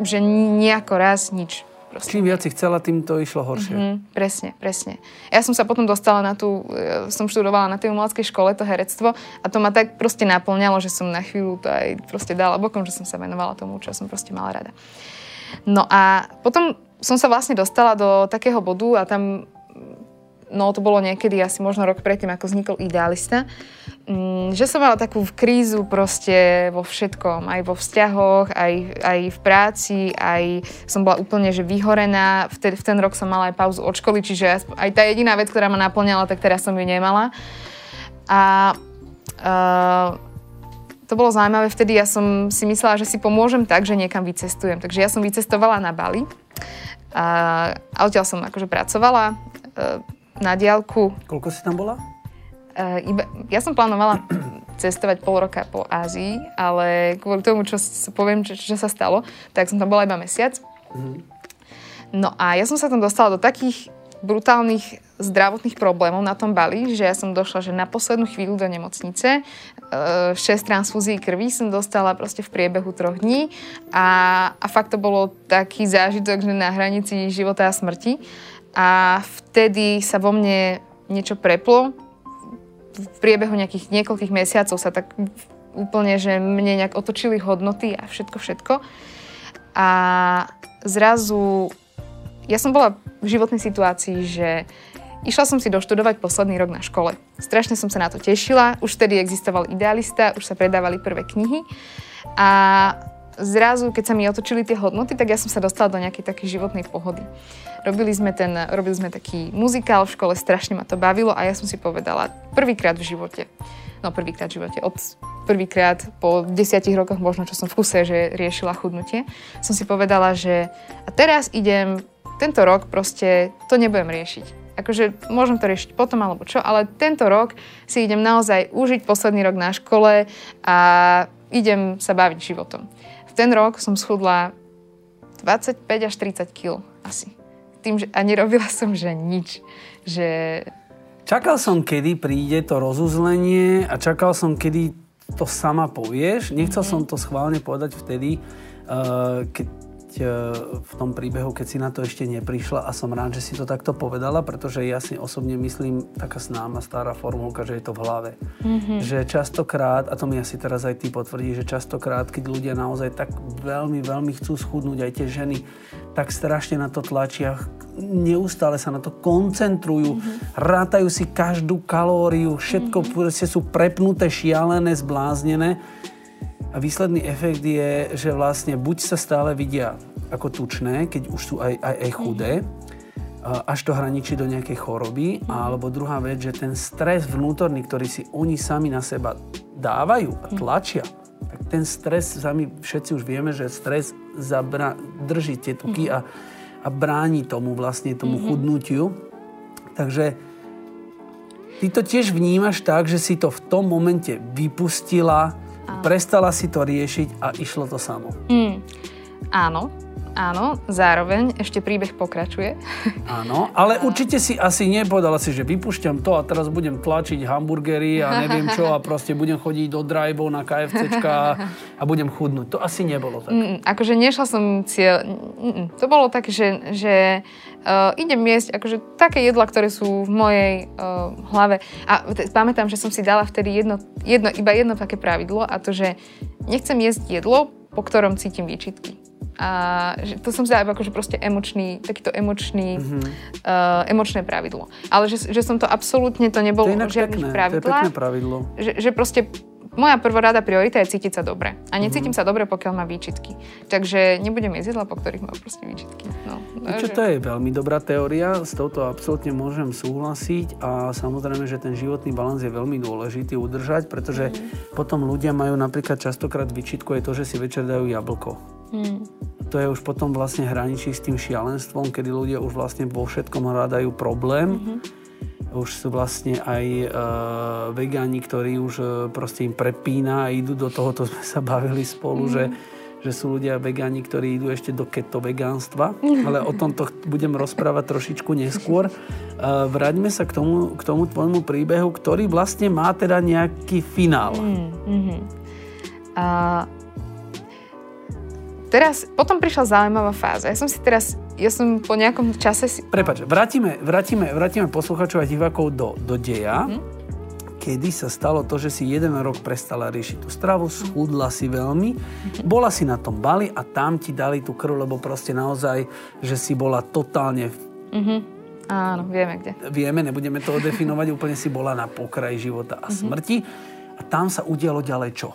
že nejako raz nič. Proste. Čím viac si chcela, tým to išlo horšie. Mm, presne, presne. Ja som sa potom dostala na tú, e, som študovala na tej umeleckej škole to herectvo a to ma tak proste naplňalo, že som na chvíľu to aj proste dala bokom, že som sa venovala tomu, čo som proste mala rada. No a potom som sa vlastne dostala do takého bodu a tam no to bolo niekedy asi možno rok predtým, ako vznikol Idealista, mm, že som mala takú krízu proste vo všetkom, aj vo vzťahoch, aj, aj v práci, aj som bola úplne že vyhorená. V, te, v ten rok som mala aj pauzu od školy, čiže aj tá jediná vec, ktorá ma naplňala, tak teraz som ju nemala. A uh, to bolo zaujímavé, vtedy ja som si myslela, že si pomôžem tak, že niekam vycestujem. Takže ja som vycestovala na Bali a, odtiaľ som akože pracovala uh, na diálku Koľko si tam bola? Uh, iba, ja som plánovala cestovať pol roka po Ázii, ale kvôli tomu, čo s- poviem, čo, čo sa stalo, tak som tam bola iba mesiac. No a ja som sa tam dostala do takých brutálnych zdravotných problémov na tom Bali, že ja som došla že na poslednú chvíľu do nemocnice. Uh, 6 transfúzií krvi som dostala proste v priebehu troch dní a, a fakt to bolo taký zážitok, že na hranici života a smrti. A vtedy sa vo mne niečo preplo, v priebehu nejakých niekoľkých mesiacov sa tak úplne, že mne nejak otočili hodnoty a všetko, všetko. A zrazu ja som bola v životnej situácii, že išla som si doštudovať posledný rok na škole. Strašne som sa na to tešila, už vtedy existoval idealista, už sa predávali prvé knihy a zrazu, keď sa mi otočili tie hodnoty, tak ja som sa dostala do nejakej takej životnej pohody. Robili sme, ten, robili sme taký muzikál v škole, strašne ma to bavilo a ja som si povedala prvýkrát v živote, no prvýkrát v živote, od prvýkrát po desiatich rokoch možno, čo som v kuse, že riešila chudnutie, som si povedala, že a teraz idem, tento rok proste to nebudem riešiť. Akože môžem to riešiť potom alebo čo, ale tento rok si idem naozaj užiť posledný rok na škole a idem sa baviť životom. Ten rok som schudla 25 až 30 kg asi. Tým, že, a nerobila som, že nič. Že Čakal som, kedy príde to rozuzlenie a čakal som, kedy to sama povieš. Nechcel som to schválne povedať vtedy, uh, keď v tom príbehu, keď si na to ešte neprišla a som rád, že si to takto povedala, pretože ja si osobne myslím, taká známa stará formulka, že je to v hlave. Mm-hmm. Že častokrát, a to mi asi teraz aj ty potvrdí, že častokrát, keď ľudia naozaj tak veľmi, veľmi chcú schudnúť, aj tie ženy, tak strašne na to tlačia, neustále sa na to koncentrujú, mm-hmm. rátajú si každú kalóriu, všetko mm-hmm. sú prepnuté, šialené, zbláznené a výsledný efekt je, že vlastne buď sa stále vidia ako tučné, keď už sú aj, aj, aj chudé, až to hraničí do nejakej choroby, alebo druhá vec, že ten stres vnútorný, ktorý si oni sami na seba dávajú a tlačia, tak ten stres, sami všetci už vieme, že stres zabra- drží tie tuky a, a bráni tomu vlastne, tomu chudnutiu. Takže ty to tiež vnímaš tak, že si to v tom momente vypustila, Prestala si to riešiť a išlo to samo. Mm, áno, áno, zároveň ešte príbeh pokračuje. Áno, ale určite si asi nepovedala si, že vypušťam to a teraz budem tlačiť hamburgery a neviem čo a proste budem chodiť do drive na KFCčka a budem chudnúť. To asi nebolo tak. Mm, akože nešla som cieľ... Mm, to bolo tak, že, že uh, idem jesť akože také jedla, ktoré sú v mojej uh, hlave. A t- pamätám, že som si dala vtedy jedno, jedno, iba jedno také pravidlo a to, že nechcem jesť jedlo, po ktorom cítim výčitky. A že to som si dala akože proste emočný, takýto emočný, mm-hmm. uh, emočné pravidlo. Ale že, že som to absolútne, to nebolo žiadne pravidlo. To je pekné pravidlo. Že, že proste moja prvorada priorita je cítiť sa dobre. A necítim mm-hmm. sa dobre, pokiaľ má výčitky. Takže nebudem jesť jedla, po ktorých má proste výčitky. No, Čo, to je veľmi dobrá teória, s touto absolútne môžem súhlasiť a samozrejme, že ten životný balans je veľmi dôležitý udržať, pretože mm. potom ľudia majú napríklad častokrát výčitku aj to, že si večer dajú jablko. Hmm. To je už potom vlastne hraničí s tým šialenstvom, kedy ľudia už vlastne vo všetkom hľadajú problém. Mm-hmm. Už sú vlastne aj e, vegáni, ktorí už e, proste im prepína a idú do toho, to sme sa bavili spolu, mm-hmm. že že sú ľudia vegáni, ktorí idú ešte do keto vegánstva, ale o tomto budem rozprávať trošičku neskôr. Uh, vráťme sa k tomu, k tomu tvojmu príbehu, ktorý vlastne má teda nejaký finál. Mm-hmm. Uh, teraz, potom prišla zaujímavá fáza. Ja som si teraz, ja som po nejakom čase si... Prepač, vrátime, vrátime, vrátime posluchačov a divákov do, do deja. Mm-hmm kedy sa stalo to, že si jeden rok prestala riešiť tú stravu, schudla si veľmi, bola si na tom bali a tam ti dali tú krv, lebo proste naozaj, že si bola totálne... Mm-hmm. Áno, vieme kde. Vieme, nebudeme to definovať, úplne si bola na pokraji života a mm-hmm. smrti. A tam sa udialo ďalej čo?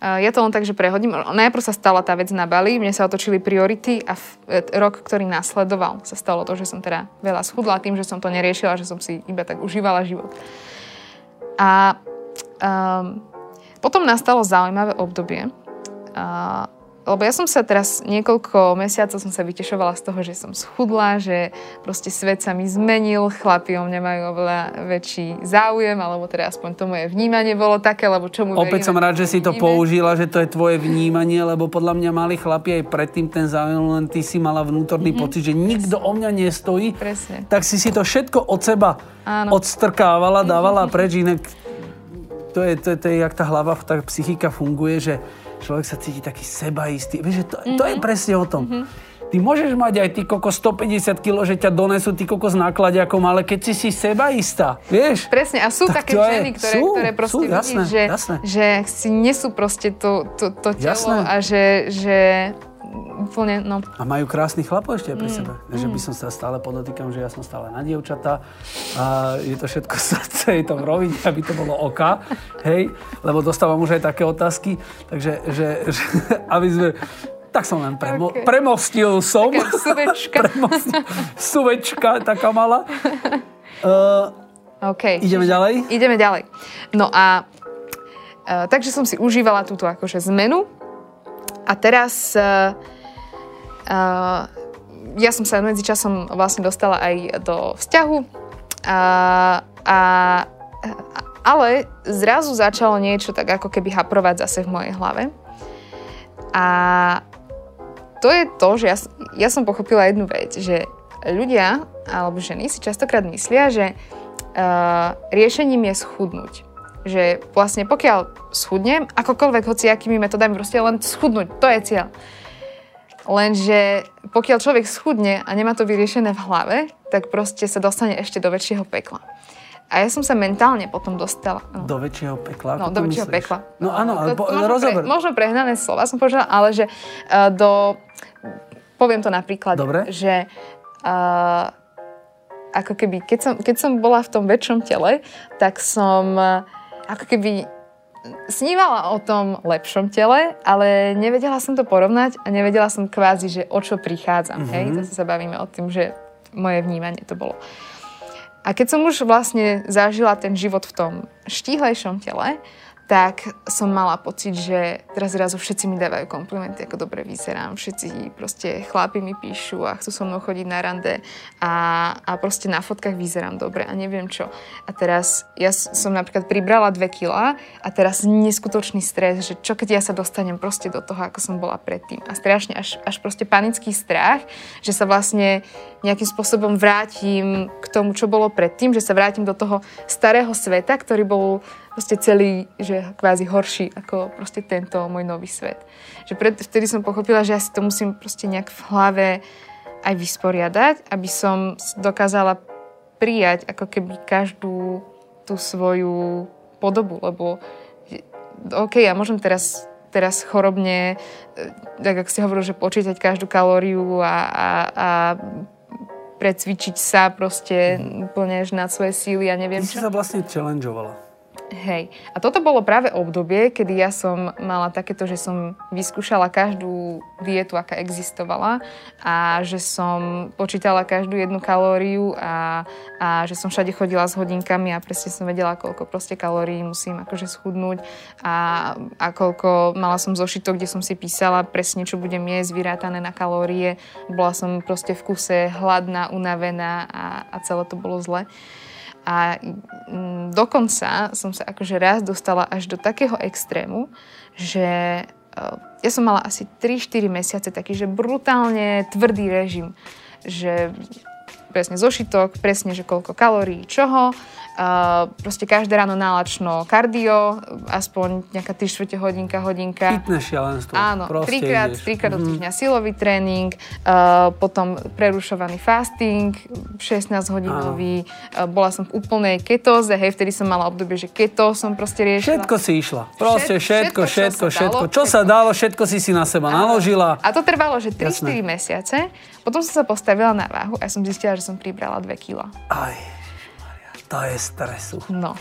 Ja to len tak, že prehodím. Najprv sa stala tá vec na Bali, mne sa otočili priority a v, e, rok, ktorý následoval, sa stalo to, že som teda veľa schudla tým, že som to neriešila, že som si iba tak užívala život. A um, potom nastalo zaujímavé obdobie. Uh, lebo ja som sa teraz niekoľko mesiacov som sa vytešovala z toho, že som schudla, že proste svet sa mi zmenil, chlapi o mňa majú oveľa väčší záujem, alebo teda aspoň to moje vnímanie bolo také, lebo čo mu Opäť som rád, že si to použila, že to je tvoje vnímanie, lebo podľa mňa mali chlapi aj predtým ten záujem, len ty si mala vnútorný mm-hmm. pocit, že nikto o mňa nestojí. Presne. Tak si si to všetko od seba Áno. odstrkávala, dávala preč, inak to je, to, je, to je, jak tá hlava, tá psychika funguje, že človek sa cíti taký sebaistý. Vieš, že to, mm-hmm. to je mhm. presne o tom. Mm-hmm. Ty môžeš mať aj ty kokos 150 kg, že ťa donesú ty kokos nákladiakom, ale keď si si sebaistá, vieš? Presne, a sú také ženy, ktoré, sú, ktoré proste sú, jasné, vidíš, že, jasné. že si nesú proste to, to, to telo jasné. a že, že úplne, no. A majú krásnych chlapov ešte aj pri mm. sebe. Mm. by som sa stále podotýkam, že ja som stále na dievčata a je to všetko sa celej tom roviť, aby to bolo oka, hej, lebo dostávam už aj také otázky, takže že, že, aby sme tak som len premo, okay. premostil som. Taká suvečka. premostil, suvečka taká malá. Uh, OK. Ideme ďalej? Ideme ďalej. No a uh, takže som si užívala túto akože zmenu a teraz uh, uh, ja som sa medzi časom vlastne dostala aj do vzťahu, uh, a, ale zrazu začalo niečo tak ako keby haprovať zase v mojej hlave. A to je to, že ja, ja som pochopila jednu vec, že ľudia alebo ženy si častokrát myslia, že uh, riešením je schudnúť že vlastne pokiaľ schudnem, akokoľvek, hoci akými metodami, proste len schudnúť, to je cieľ. Lenže pokiaľ človek schudne a nemá to vyriešené v hlave, tak proste sa dostane ešte do väčšieho pekla. A ja som sa mentálne potom dostala. No. Do väčšieho pekla? No, do väčšieho pekla. No áno, ale po, možno, pre, možno prehnané slova som povedala, ale že uh, do... Poviem to napríklad, Dobre. že uh, ako keby, keď som, keď som bola v tom väčšom tele, tak som uh, ako keby snívala o tom lepšom tele, ale nevedela som to porovnať a nevedela som kvázi, že o čo prichádzam. Mm-hmm. Hej? Zase sa bavíme o tým, že moje vnímanie to bolo. A keď som už vlastne zažila ten život v tom štíhlejšom tele, tak som mala pocit, že teraz zrazu všetci mi dávajú komplimenty, ako dobre vyzerám. Všetci proste chlapi mi píšu a chcú so mnou chodiť na rande a, a proste na fotkách vyzerám dobre a neviem čo. A teraz ja som napríklad pribrala dve kila a teraz neskutočný stres, že čo keď ja sa dostanem proste do toho, ako som bola predtým. A strašne až, až proste panický strach, že sa vlastne nejakým spôsobom vrátim k tomu, čo bolo predtým, že sa vrátim do toho starého sveta, ktorý bol proste celý, že kvázi horší ako proste tento môj nový svet. Že pred, vtedy som pochopila, že ja si to musím proste nejak v hlave aj vysporiadať, aby som dokázala prijať ako keby každú tú svoju podobu, lebo OK, ja môžem teraz teraz chorobne, e, tak ako si hovoril, že počítať každú kalóriu a, a, a precvičiť sa proste úplne až na svoje síly a neviem Ty čo. si sa vlastne challengeovala. Hej. A toto bolo práve obdobie, kedy ja som mala takéto, že som vyskúšala každú dietu, aká existovala a že som počítala každú jednu kalóriu a, a že som všade chodila s hodinkami a presne som vedela, koľko proste kalórií musím akože schudnúť a, a koľko mala som zošitok, kde som si písala presne, čo budem jesť, vyrátané na kalórie. Bola som proste v kuse hladná, unavená a, a celé to bolo zle. A mm, dokonca som sa akože raz dostala až do takého extrému, že uh, ja som mala asi 3-4 mesiace taký, že brutálne tvrdý režim, že presne zošitok, presne, že koľko kalórií, čoho, Uh, proste každé ráno nálačno kardio, aspoň nejaká 3 čtvrte hodinka, hodinka. Fitness šialenstvo. Áno, trikrát, trikrát do mhm. týždňa silový tréning, uh, potom prerušovaný fasting, 16 hodinový, uh, bola som v úplnej ketóze, hej, vtedy som mala obdobie, že keto som proste riešila. Všetko si išla. Proste všetko, všetko, všetko. Všetko, čo sa dalo, všetko si si na seba Áno. naložila. A to trvalo, že 3-4 mesiace. Potom som sa postavila na váhu a som zistila, že som pribrala 2 kg. Aj. To je stresu. No.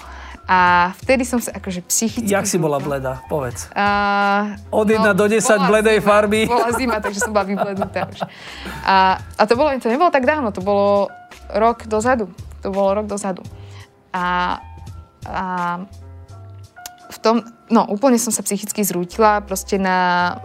A vtedy som sa akože psychicky... Jak si bola bleda? Povedz. Uh, Od 1 no, do 10 bledej zima, farby. Bola zima, takže som bola vyblednutá už. A, a to, bolo, to nebolo tak dávno, to bolo rok dozadu. To bolo rok dozadu. A, a v tom, No, úplne som sa psychicky zrútila, proste na,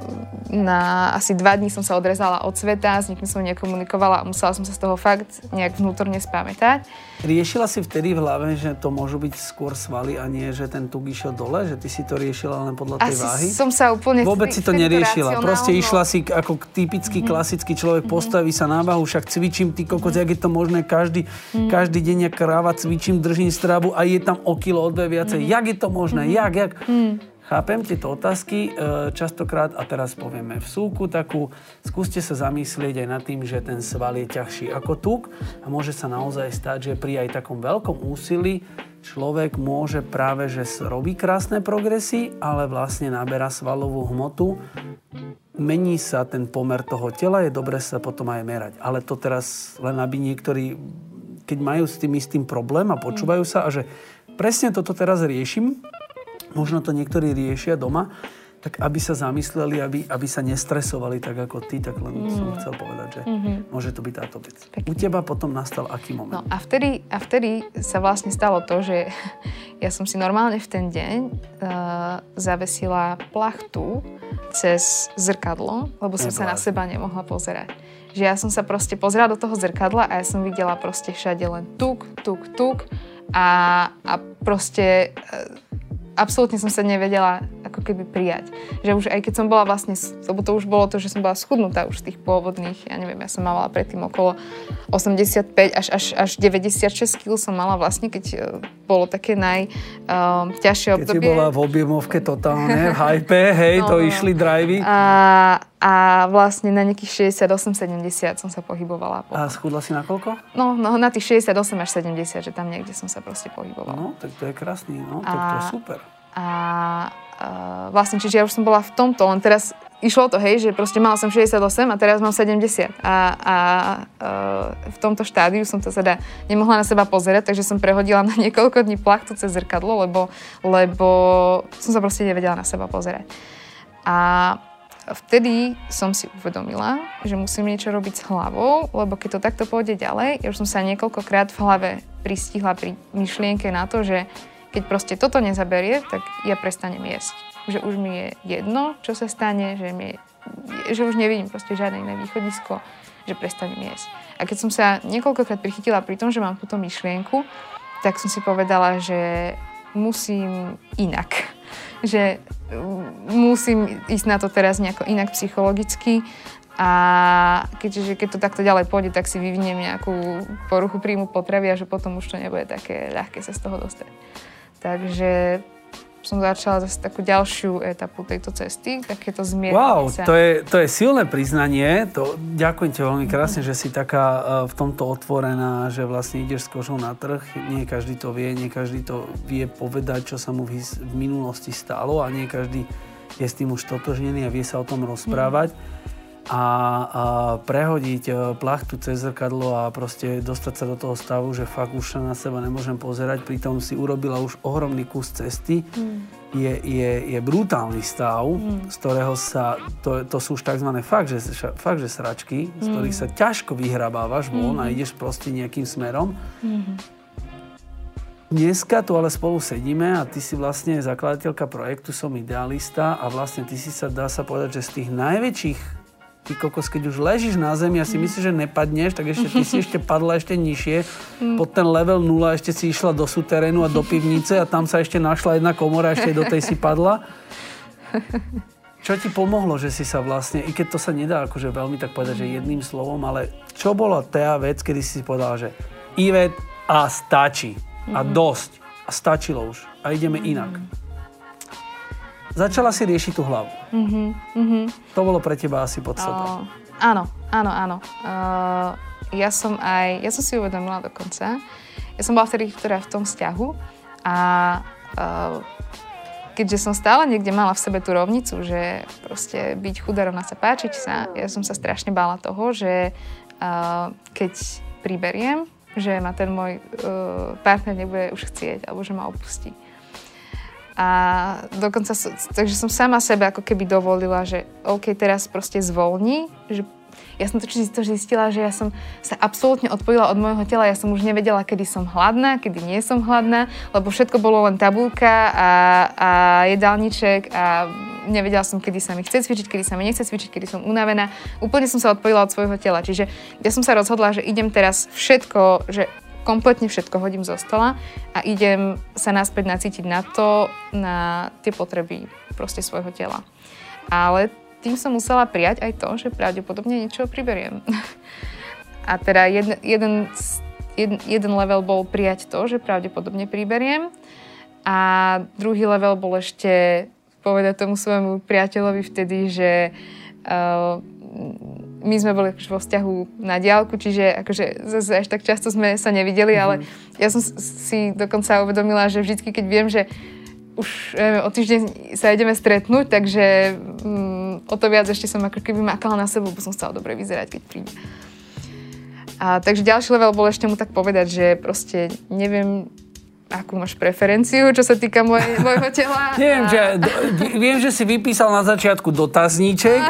na asi dva dní som sa odrezala od sveta, s nikým som nekomunikovala a musela som sa z toho fakt nejak vnútorne spamätať. Riešila si vtedy v hlave, že to môžu byť skôr svaly a nie, že ten tuk išiel dole, že ty si to riešila len podľa tej asi váhy? som sa úplne... Vôbec si to neriešila, proste išla si ako typický, mm-hmm. klasický človek, mm-hmm. postaví sa na váhu, však cvičím, ty kokos, mm-hmm. jak je to možné, každý, mm-hmm. každý deň, jak kráva cvičím, držím stravu a je tam o kilo, o dve viacej. Mm-hmm. Jak je to možné? Mm-hmm. Jak, jak? Mm-hmm. Chápem tieto otázky, e, častokrát, a teraz povieme v súku takú, skúste sa zamyslieť aj nad tým, že ten sval je ťažší ako tuk a môže sa naozaj stať, že pri aj takom veľkom úsilí človek môže práve, že robí krásne progresy, ale vlastne naberá svalovú hmotu, mení sa ten pomer toho tela, je dobre sa potom aj merať. Ale to teraz len aby niektorí, keď majú s tým istým problém a počúvajú sa a že presne toto teraz riešim, možno to niektorí riešia doma, tak aby sa zamysleli, aby, aby sa nestresovali tak ako ty, tak len mm. som chcel povedať, že mm-hmm. môže to byť táto vec. Pekne. U teba potom nastal aký moment? No a vtedy, a vtedy sa vlastne stalo to, že ja som si normálne v ten deň uh, zavesila plachtu cez zrkadlo, lebo som sa na seba nemohla pozerať. Že ja som sa proste pozerala do toho zrkadla a ja som videla proste všade len tuk, tuk, tuk a, a proste uh, absolútne som sa nevedela ako keby prijať. Že už aj keď som bola vlastne, lebo to už bolo to, že som bola schudnutá už z tých pôvodných, ja neviem, ja som mala predtým okolo 85 až, až, až 96 kg som mala vlastne, keď uh, bolo také najťažšie uh, obdobie. Keď si bola v objemovke totálne, v hype, hej, no, to no. išli drivey. A, A vlastne na nejakých 68-70 som sa pohybovala. A schudla si na koľko? No, no na tých 68 až 70, že tam niekde som sa proste pohybovala. No, tak to je krásny, no, a, tak to je super. A, a vlastne, čiže ja už som bola v tomto, len teraz išlo to, hej, že proste mala som 68 a teraz mám 70. A, a a v tomto štádiu som to teda nemohla na seba pozerať, takže som prehodila na niekoľko dní plachtu cez zrkadlo, lebo, lebo som sa proste nevedela na seba pozerať. A vtedy som si uvedomila, že musím niečo robiť s hlavou, lebo keď to takto pôjde ďalej, ja už som sa niekoľkokrát v hlave pristihla pri myšlienke na to, že keď proste toto nezaberie, tak ja prestanem jesť. Že už mi je jedno, čo sa stane, že, mi, že už nevidím proste žiadne iné východisko, že prestanem jesť. A keď som sa niekoľkokrát prichytila pri tom, že mám túto myšlienku, tak som si povedala, že musím inak. Že musím ísť na to teraz nejako inak psychologicky a keďže keď to takto ďalej pôjde, tak si vyviniem nejakú poruchu príjmu potravy a že potom už to nebude také ľahké sa z toho dostať. Takže som začala zase takú ďalšiu etapu tejto cesty, takéto zmierenie Wow, sa. to je, to je silné priznanie. To, ďakujem ti veľmi krásne, mm-hmm. že si taká uh, v tomto otvorená, že vlastne ideš s kožou na trh. Nie každý to vie, nie každý to vie povedať, čo sa mu v, v minulosti stalo a nie každý je s tým už totožnený a vie sa o tom rozprávať. Mm-hmm a, a prehodiť e, plachtu cez zrkadlo a proste dostať sa do toho stavu, že fakt už na seba nemôžem pozerať, pritom si urobila už ohromný kus cesty, mm. je, je, je brutálny stav, mm. z ktorého sa, to, to sú už tzv. fakt, že, fakt, že sračky, mm. z ktorých sa ťažko vyhrabávaš von mm. a ideš proste nejakým smerom. Mm. Dneska tu ale spolu sedíme a ty si vlastne zakladateľka projektu Som idealista a vlastne ty si sa, dá sa povedať, že z tých najväčších ty kokos, keď už ležíš na zemi a si myslíš, že nepadneš, tak ešte ty si ešte padla ešte nižšie. Pod ten level 0 ešte si išla do suterénu a do pivnice a tam sa ešte našla jedna komora, ešte do tej si padla. Čo ti pomohlo, že si sa vlastne, i keď to sa nedá akože veľmi tak povedať, že jedným slovom, ale čo bola tá vec, kedy si povedala, že Ivet a stačí. A dosť. A stačilo už. A ideme inak začala si riešiť tú hlavu. Mm-hmm, mm-hmm. To bolo pre teba asi podstatné. Uh, áno, áno, áno. Uh, ja som aj, ja som si uvedomila dokonca, ja som bola vtedy, ktorá v tom vzťahu a uh, keďže som stále niekde mala v sebe tú rovnicu, že proste byť chudá rovná sa páčiť sa, ja som sa strašne bála toho, že uh, keď priberiem, že ma ten môj uh, partner nebude už chcieť alebo že ma opustí. A dokonca, takže som sama sebe ako keby dovolila, že OK, teraz proste zvolni, že ja som to to zistila, že ja som sa absolútne odpojila od môjho tela. Ja som už nevedela, kedy som hladná, kedy nie som hladná, lebo všetko bolo len tabulka a, a jedálniček a nevedela som, kedy sa mi chce cvičiť, kedy sa mi nechce cvičiť, kedy som unavená. Úplne som sa odpojila od svojho tela. Čiže ja som sa rozhodla, že idem teraz všetko, že kompletne všetko hodím zo stola a idem sa naspäť nacítiť na to, na tie potreby proste svojho tela. Ale tým som musela prijať aj to, že pravdepodobne niečo priberiem. A teda jeden, jeden, jeden, jeden level bol prijať to, že pravdepodobne priberiem a druhý level bol ešte povedať tomu svojmu priateľovi vtedy, že uh, my sme boli vo vzťahu na diálku, čiže akože zase až tak často sme sa nevideli, mm-hmm. ale ja som si dokonca uvedomila, že vždy, keď viem, že už neviem, o týždeň sa ideme stretnúť, takže um, o to viac ešte som ako keby makala na sebe, bo som chcela dobre vyzerať, keď príde. A takže ďalší level bol ešte mu tak povedať, že proste neviem, akú máš preferenciu, čo sa týka moje, môjho tela. neviem, a... že, viem, že si vypísal na začiatku dotazníček,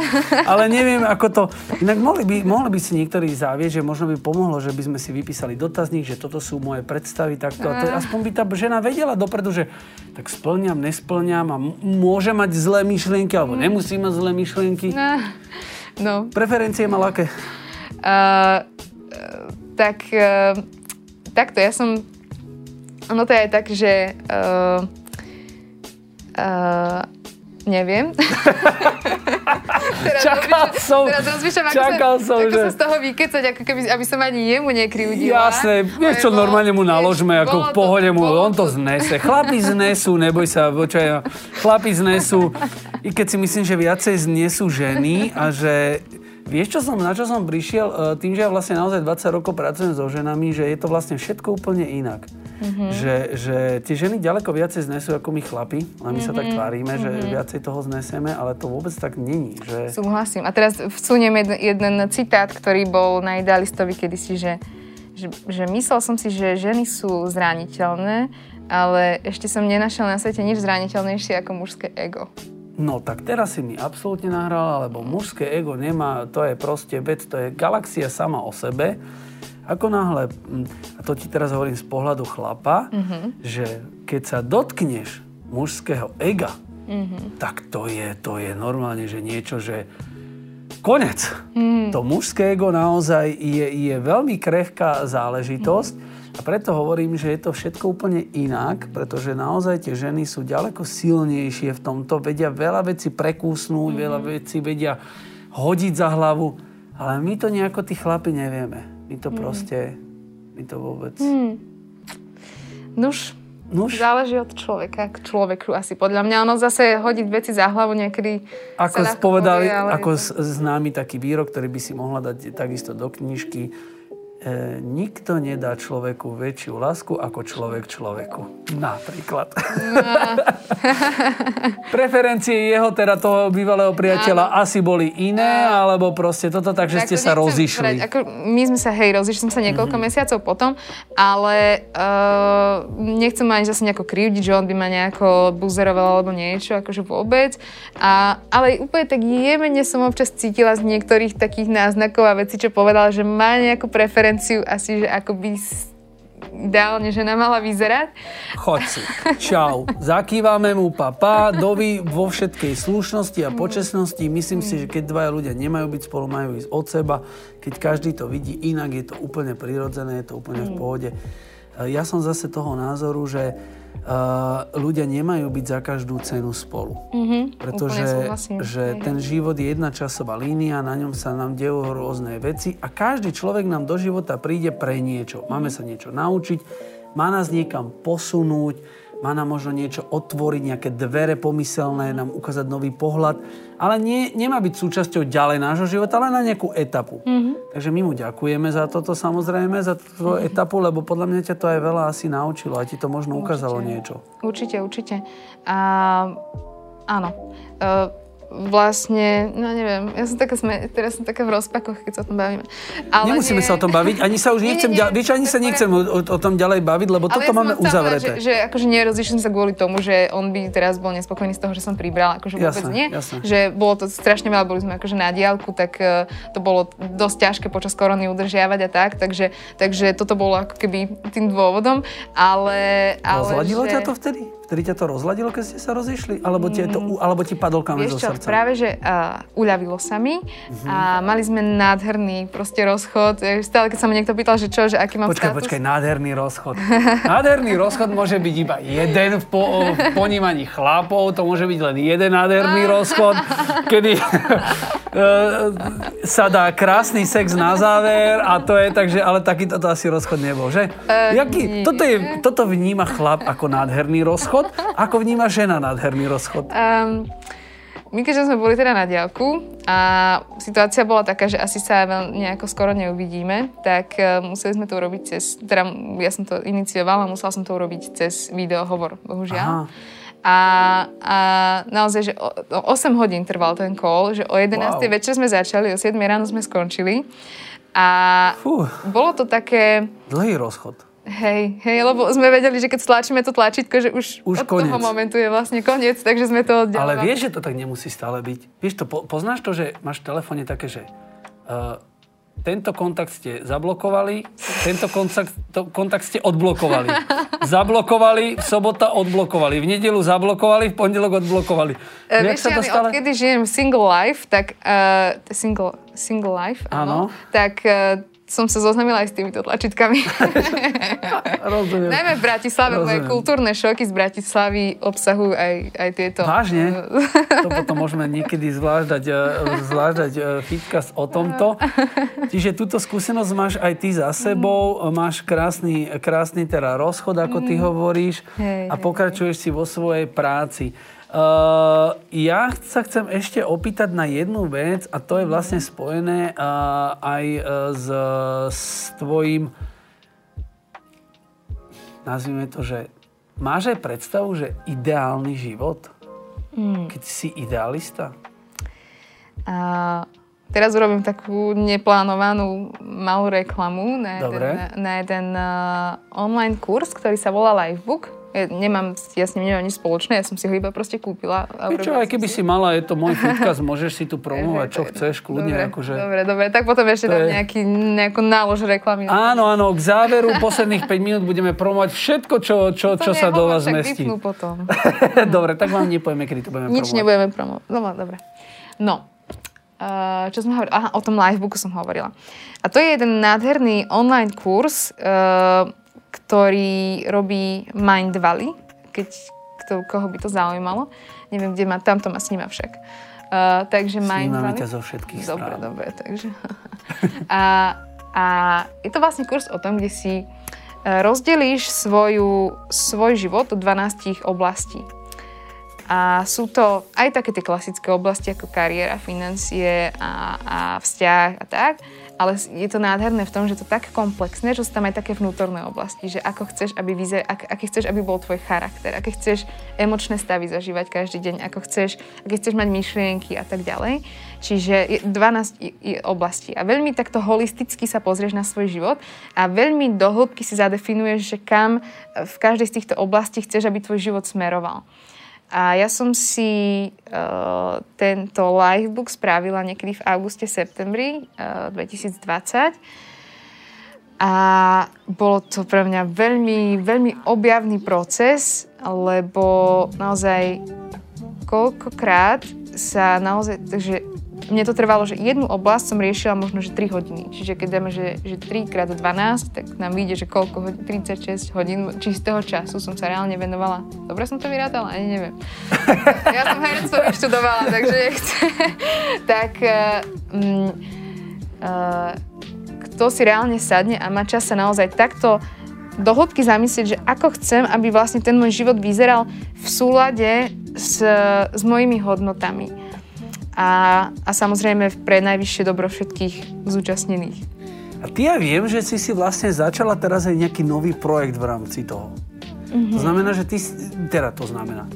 ale neviem, ako to... Inak mohli by, mohli by si niektorí zavieť, že možno by pomohlo, že by sme si vypísali dotazník, že toto sú moje predstavy, takto. A to, aspoň by tá žena vedela dopredu, že tak splňam, nesplňam a môže mať zlé myšlienky, alebo nemusí mať zlé myšlienky. No. no. Preferencie mal aké? Uh, tak, uh, takto, ja som ono to je aj tak, že uh, uh, neviem. teraz čakal rozmýšľam- som, teraz rozmýšľam, ako, čakal sa, som, ako že... sa z toho vykecať, ako keby, aby som ani jemu nekryudila. Jasné, vieš čo, normálne mu vieš, naložme, ako v pohode mu, bolo on to znese. Chlapi znesú, neboj sa, počkaj, chlapi znesú, i keď si myslím, že viacej znesú ženy a že Vieš, čo som, na čo som prišiel? E, Tým, že ja vlastne naozaj 20 rokov pracujem so ženami, že je to vlastne všetko úplne inak. Mm-hmm. Že, že tie ženy ďaleko viacej znesú ako my chlapi, len my sa tak tvárime, že viacej toho zneseme, ale to vôbec tak není. Že... Súhlasím. A teraz vsuniem jeden, jeden citát, ktorý bol na idealistovi kedysi, že, že, že myslel som si, že ženy sú zraniteľné, ale ešte som nenašiel na svete nič zraniteľnejšie ako mužské ego. No tak teraz si mi absolútne nahrala, lebo mužské ego nemá, to je proste vec, to je galaxia sama o sebe. Ako náhle, mm, a to ti teraz hovorím z pohľadu chlapa, mm-hmm. že keď sa dotkneš mužského ega, mm-hmm. tak to je, to je normálne, že niečo, že konec. Mm. To mužské ego naozaj je, je veľmi krehká záležitosť. Mm. A preto hovorím, že je to všetko úplne inak, pretože naozaj tie ženy sú ďaleko silnejšie v tomto, vedia veľa vecí prekúsnúť, mm-hmm. veľa vecí vedia hodiť za hlavu, ale my to nejako tí chlapi nevieme. My to mm. proste, my to vôbec... Mm. Nuž, Nuž, záleží od človeka k človeku asi. Podľa mňa ono zase hodiť veci za hlavu niekedy ako povedali, povie, ale... ako známy taký výrok, ktorý by si mohla dať takisto do knižky, e, nikto nedá človeku väčšiu lásku ako človek človeku. Napríklad. Preferencie jeho, teda toho bývalého priateľa, asi boli iné, alebo proste toto, takže ste Ako sa rozišli. Vrať, ako my sme sa, hej, rozišli sme sa niekoľko Mhm. mm-hmm. mesiacov potom, ale uh, nechcem ani zase nejako krivdiť, že on by ma nejako buzeroval alebo niečo, akože vôbec. A, ale úplne tak jemene som občas cítila z niektorých takých náznakov a vecí, čo povedal, že má nejakú preferenciu asi, že ako by ideálne žena mala vyzerať. Choď si. Čau. Zakývame mu papa, dovi vo všetkej slušnosti a počesnosti. Myslím si, že keď dvaja ľudia nemajú byť spolu, majú ísť od seba. Keď každý to vidí inak, je to úplne prirodzené, je to úplne v pohode. Ja som zase toho názoru, že ľudia nemajú byť za každú cenu spolu. Mm-hmm. Pretože že ten život je jedna časová línia, na ňom sa nám dejú rôzne veci a každý človek nám do života príde pre niečo. Máme sa niečo naučiť, má nás niekam posunúť, má nám možno niečo otvoriť, nejaké dvere pomyselné, nám ukázať nový pohľad, ale nie, nemá byť súčasťou ďalej nášho života, ale na nejakú etapu. Mm-hmm. Takže my mu ďakujeme za toto samozrejme, za túto mm-hmm. etapu, lebo podľa mňa ťa to aj veľa asi naučilo a ti to možno ukázalo niečo. Určite, určite. A áno. Uh, vlastne, no neviem, ja som taká, sme, teraz som taká v rozpakoch, keď sa o tom bavíme. Ale Nemusíme nie, sa o tom baviť, ani sa už Nie, nie, nechcem, nie, ďalej, vieš, ani sa nechcem o, o, tom ďalej baviť, lebo Ale toto ja máme uzavreté. Že, že akože nerozišli sa kvôli tomu, že on by teraz bol nespokojný z toho, že som pribrala, akože vôbec Jasné, nie. jasné. Že bolo to strašne veľa, boli sme akože na diálku, tak uh, to bolo dosť ťažké počas korony udržiavať a tak, takže, takže toto bolo ako keby tým dôvodom, ale... ale Rozladilo že... ťa to vtedy? Vtedy ťa to rozladilo, keď ste sa rozišli? Alebo, ti, to, u- alebo ti padol kameň zo srdca? práve, že uh, uľavilo sa mi Mhm. a mali sme nádherný proste rozchod. Stále, keď sa ma niekto pýtal, že čo, že aký mám Počkaj, status. počkaj, nádherný rozchod. Nádherný rozchod môže byť iba jeden v, po, v ponímaní chlapov, to môže byť len jeden nádherný rozchod, kedy e, sa dá krásny sex na záver a to je takže, ale takýto to asi rozchod nebol, že? Eh, Jaký, toto, je, toto vníma chlap ako nádherný rozchod, ako vníma žena nádherný rozchod. Um, my keďže sme boli teda na diálku a situácia bola taká, že asi sa nejako skoro neuvidíme, tak uh, museli sme to urobiť cez, teda ja som to iniciovala, musela som to urobiť cez videohovor, bohužiaľ. Aha. A, a naozaj, že o, o 8 hodín trval ten call, že o 11. Wow. večer sme začali, o 7 ráno sme skončili. A Fú, bolo to také... dlhý rozchod. Hej, hej, lebo sme vedeli, že keď stlačíme to tlačítko, že už, Už od toho koniec. momentu je vlastne koniec, takže sme to oddelovali. Ale vieš, že to tak nemusí stále byť. Vieš to, po, poznáš to, že máš v telefóne také, že uh, tento kontakt ste zablokovali, tento kontakt, to, kontakt ste odblokovali. Zablokovali, v sobota odblokovali, v nedelu zablokovali, v pondelok odblokovali. Jak vieš, ja, odkedy žijem single life, tak uh, single, single life, áno, tak uh, som sa zoznamila aj s týmito tlačítkami. Rozumiem. Najmä v Bratislave, moje kultúrne šoky z Bratislavy obsahujú aj, aj tieto. Vážne? To potom môžeme niekedy zvlášť dať, e, zvlášť dať e, fitcast o tomto. Čiže túto skúsenosť máš aj ty za sebou. Máš krásny, krásny teda rozchod, ako ty hovoríš. Hej, a hej, pokračuješ si vo svojej práci. Uh, ja sa chcem ešte opýtať na jednu vec a to je vlastne spojené uh, aj uh, s, s tvojim nazvime to, že máš aj predstavu, že ideálny život? Hmm. Keď si idealista? A teraz urobím takú neplánovanú malú reklamu na jeden, Dobre. na, na jeden uh, online kurz, ktorý sa volá Livebook. Ja nemám, ja s ním nemám nič spoločné, ja som si ho iba proste kúpila. a Čo, urobila aj keby som si mala, je to môj podcast, môžeš si tu promovať, čo chceš, kľudne. Dobre, akože... dobre, dobre, tak potom ešte dám je- nejaký, nejakú nálož reklamy. Áno, áno, k záveru posledných 5 minút budeme promovať všetko, čo, čo, To čo sa do vás zmestí. potom. dobre, tak vám nepovieme, kedy to budeme Nič promovať. nebudeme promovať. No, dobre. No, Uh, čo sme hovorili? Aha, o tom livebooku som hovorila. A to je jeden nádherný online kurz, uh, ktorý robí Mind Valley, keď kto, koho by to zaujímalo. Neviem, kde má, tam to ma sníma však. Uh, takže Mind Snímame Valley. ťa zo všetkých Dobre, strán. dobre, takže... a, a je to vlastne kurz o tom, kde si e, rozdelíš svoju, svoj život do 12 oblastí. A sú to aj také tie klasické oblasti ako kariéra, financie a, a vzťah a tak, ale je to nádherné v tom, že to tak komplexné, že sú tam aj také vnútorné oblasti, že ako chceš, aby vyzer, ak, aký chceš, aby bol tvoj charakter, aké chceš emočné stavy zažívať každý deň, ako chceš, aké chceš mať myšlienky a tak ďalej. Čiže je 12 i- i oblastí. A veľmi takto holisticky sa pozrieš na svoj život a veľmi do hĺbky si zadefinuješ, že kam v každej z týchto oblastí chceš, aby tvoj život smeroval. A ja som si uh, tento livebook spravila niekedy v auguste, septembri uh, 2020. A bolo to pre mňa veľmi, veľmi objavný proces, lebo naozaj koľkokrát sa naozaj, takže mne to trvalo, že jednu oblasť som riešila možno, že 3 hodiny. Čiže keď dáme, že, že 3 krát 12, tak nám vyjde, že koľko hodín, 36 hodín čistého času som sa reálne venovala. Dobre som to vyrátala? Ani neviem. ja som herectvo vyštudovala, takže nechce. tak uh, uh, kto si reálne sadne a má čas sa naozaj takto do hĺbky zamyslieť, že ako chcem, aby vlastne ten môj život vyzeral v súlade s, s mojimi hodnotami. A, a samozrejme pre najvyššie dobro všetkých zúčastnených. A ty ja viem, že si si vlastne začala teraz aj nejaký nový projekt v rámci toho. To znamená, že ty, teda to znamená,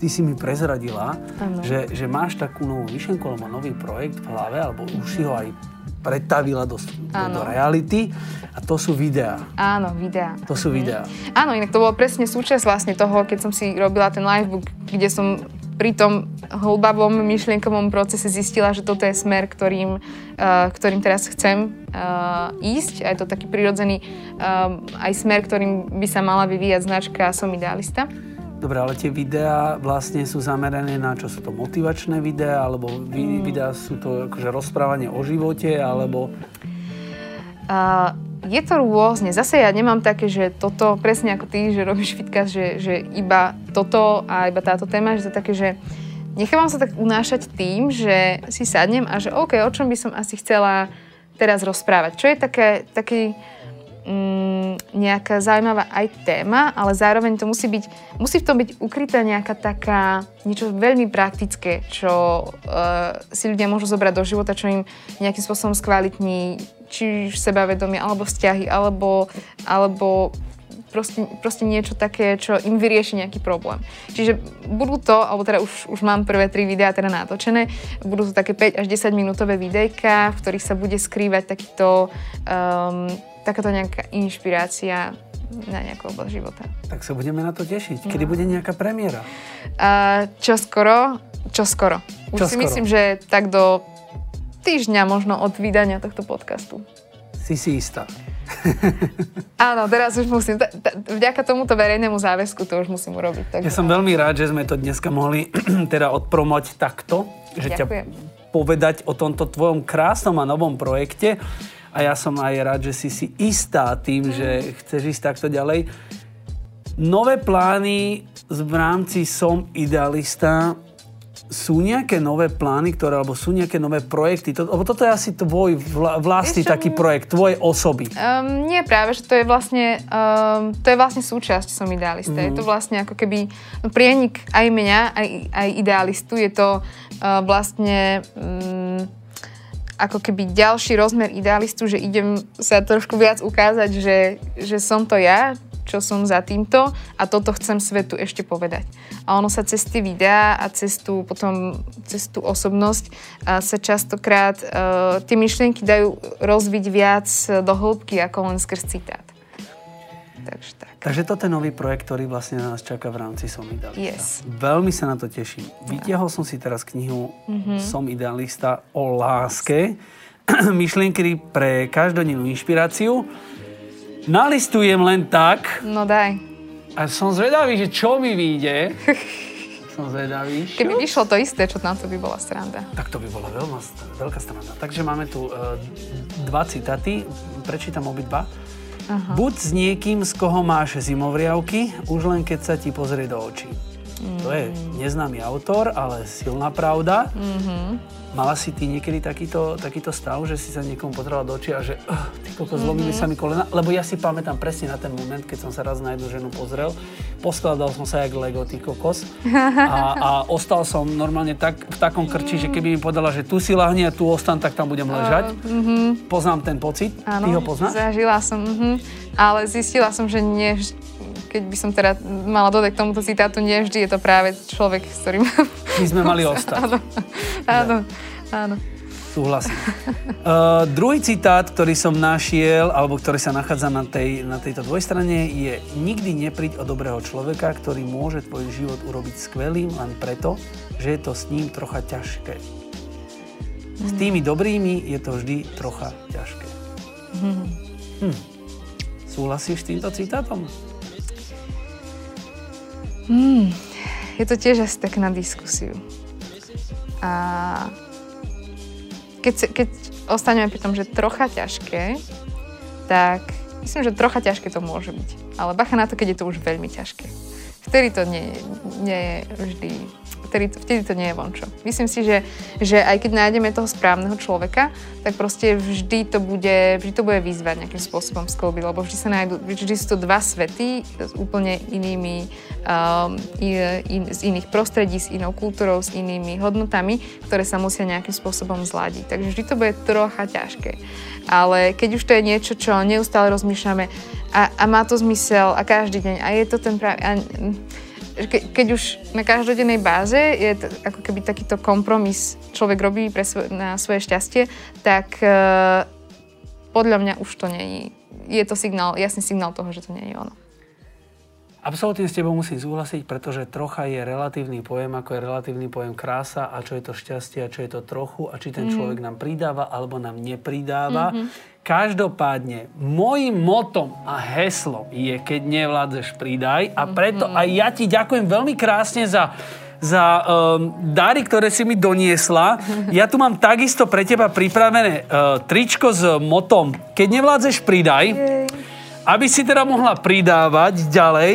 ty si mi prezradila, že, že máš takú novú myšlenku alebo nový projekt v hlave, alebo už si ho aj pretavila do, do, do reality a to sú videá. Áno, videá. To sú videá. Áno, inak to bolo presne súčasť vlastne toho, keď som si robila ten livebook, kde som pri tom hlbavom myšlienkovom procese zistila, že toto je smer, ktorým, uh, ktorým teraz chcem uh, ísť. A je to taký prirodzený uh, aj smer, ktorým by sa mala vyvíjať značka Som idealista. Dobre, ale tie videá vlastne sú zamerané na čo? Sú to motivačné videá, alebo vi- videá sú to akože rozprávanie o živote, alebo... Uh, je to rôzne. Zase ja nemám také, že toto, presne ako ty, že robíš fitka, že, že iba toto a iba táto téma, že to také, že nechávam sa tak unášať tým, že si sadnem a že OK, o čom by som asi chcela teraz rozprávať. Čo je také, taký mm, nejaká zaujímavá aj téma, ale zároveň to musí byť, musí v tom byť ukrytá nejaká taká, niečo veľmi praktické, čo uh, si ľudia môžu zobrať do života, čo im nejakým spôsobom skvalitní či už sebavedomie, alebo vzťahy, alebo, alebo proste, proste niečo také, čo im vyrieši nejaký problém. Čiže budú to, alebo teda už, už mám prvé tri videá teda natočené, budú to také 5 až 10 minútové videjka, v ktorých sa bude skrývať takýto, um, takáto nejaká inšpirácia na nejakú oblasť života. Tak sa budeme na to tešiť. Kedy bude nejaká premiéra? A čo skoro, čo skoro. Už Čo si skoro? myslím, že tak do týždňa možno od vydania tohto podcastu. Si si istá. Áno, teraz už musím, t- t- vďaka tomuto verejnému záväzku to už musím urobiť. Takže... Ja som veľmi rád, že sme to dneska mohli teda odpromovať takto, že Ďakujem. ťa povedať o tomto tvojom krásnom a novom projekte. a ja som aj rád, že si si istá tým, že chceš ísť takto ďalej. Nové plány v rámci Som idealista sú nejaké nové plány, ktoré, alebo sú nejaké nové projekty? To, lebo toto je asi tvoj vla, vlastný Ešte, taký projekt, tvojej osoby. Um, nie práve, že to je vlastne, um, to je vlastne súčasť som idealista. Mm. Je to mhm. vlastne ako keby no, prienik aj mňa, aj, aj idealistu. Je to uh, vlastne um, ako keby ďalší rozmer idealistu, že idem sa trošku viac ukázať, že, že som to ja, čo som za týmto a toto chcem svetu ešte povedať. A ono sa cez tie videá a cez tú, potom, cez tú osobnosť sa častokrát uh, tie myšlienky dajú rozviť viac do hĺbky ako len skrz citát. Takže tak. Takže toto je nový projekt, ktorý vlastne nás čaká v rámci Som idealista. Yes. Veľmi sa na to teším. Vytiahol som si teraz knihu mm-hmm. Som idealista o láske. Myšlienky pre každodennú inšpiráciu. Nalistujem len tak. No daj. A som zvedavý, že čo mi vyjde. som zvedavý. Keby vyšlo to isté, čo tam to by bola stranda. Tak to by bola veľma, veľká stranda. Takže máme tu uh, dva citáty. Prečítam obidva. Aha. Buď s niekým, z koho máš zimovriavky, už len keď sa ti pozrie do očí. Mm. To je neznámy autor, ale silná pravda. Mm-hmm. Mala si ty niekedy takýto, takýto stav, že si sa niekomu potrebovala do očí a že uh, ty koko, zlomili mm-hmm. sa mi kolena? Lebo ja si pamätám presne na ten moment, keď som sa raz na jednu ženu pozrel. Poskladal som sa jak Lego, ty kokos. A, a ostal som normálne tak, v takom krči, mm. že keby mi povedala, že tu si lahni a tu ostan, tak tam budem ležať. Uh, mm-hmm. Poznám ten pocit. Áno, ty ho poznáš? zažila som. Mm-hmm. Ale zistila som, že nie, keď by som teda mala dodať k tomuto citátu, nie vždy je to práve človek, s ktorým... My sme mali ostať. Áno, áno, áno. Súhlasím. Uh, druhý citát, ktorý som našiel, alebo ktorý sa nachádza na, tej, na tejto dvojstrane, je Nikdy nepríď o dobrého človeka, ktorý môže tvoj život urobiť skvelým len preto, že je to s ním trocha ťažké. S tými dobrými je to vždy trocha ťažké. Hm. Hm. Súhlasíš s týmto citátom? Hmm, je to tiež asi tak na diskusiu. A keď, keď ostaneme pri tom, že trocha ťažké, tak myslím, že trocha ťažké to môže byť. Ale bacha na to, keď je to už veľmi ťažké. Vtedy to nie, nie je vždy vtedy, vtedy to nie je vončo. Myslím si, že, že aj keď nájdeme toho správneho človeka, tak proste vždy to bude, vždy to bude vyzvať nejakým spôsobom sklbiť, lebo vždy sa nájdú, vždy sú to dva svety s úplne inými, um, in, z iných prostredí, s inou kultúrou, s inými hodnotami, ktoré sa musia nejakým spôsobom zladiť. Takže vždy to bude trocha ťažké. Ale keď už to je niečo, čo neustále rozmýšľame a, a má to zmysel a každý deň a je to ten práve ke, keď už na každodennej báze je to, ako keby takýto kompromis človek robí pre svo, na svoje šťastie, tak uh, podľa mňa už to není. Je to signál, jasný signál toho, že to je ono. Absolutne s tebou musím súhlasiť, pretože trocha je relatívny pojem, ako je relatívny pojem krása a čo je to šťastie a čo je to trochu a či ten mm-hmm. človek nám pridáva alebo nám nepridáva. Mm-hmm. Každopádne, môjim motom a heslom je, keď nevládzeš, pridaj a preto mm-hmm. aj ja ti ďakujem veľmi krásne za za um, dary, ktoré si mi doniesla. Ja tu mám takisto pre teba pripravené uh, tričko s motom Keď nevládzeš, pridaj. Aby si teda mohla pridávať ďalej.